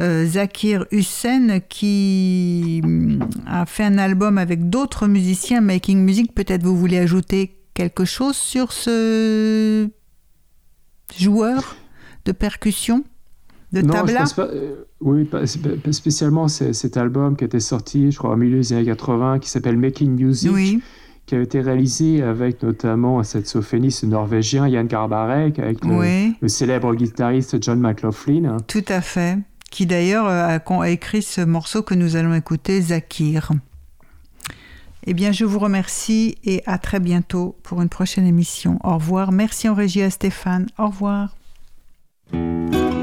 Zakir Hussein, qui mm, a fait un album avec d'autres musiciens, Making Music. Peut-être vous voulez ajouter quelque chose sur ce joueur? De percussion de non, Je pense pas, euh, oui, pas, spécialement cet album qui était sorti, je crois, au milieu des années 80, qui s'appelle Making Music, qui a été réalisé avec notamment un saxophoniste norvégien, Jan Garbarek, avec le, célèbre guitariste John McLaughlin. Tout à fait. Qui d'ailleurs euh, a, écrit ce morceau que nous allons écouter, Zakir. Eh bien, je vous remercie et à très bientôt pour une prochaine émission. Au revoir. Merci en régie à Stéphane. Au revoir. Música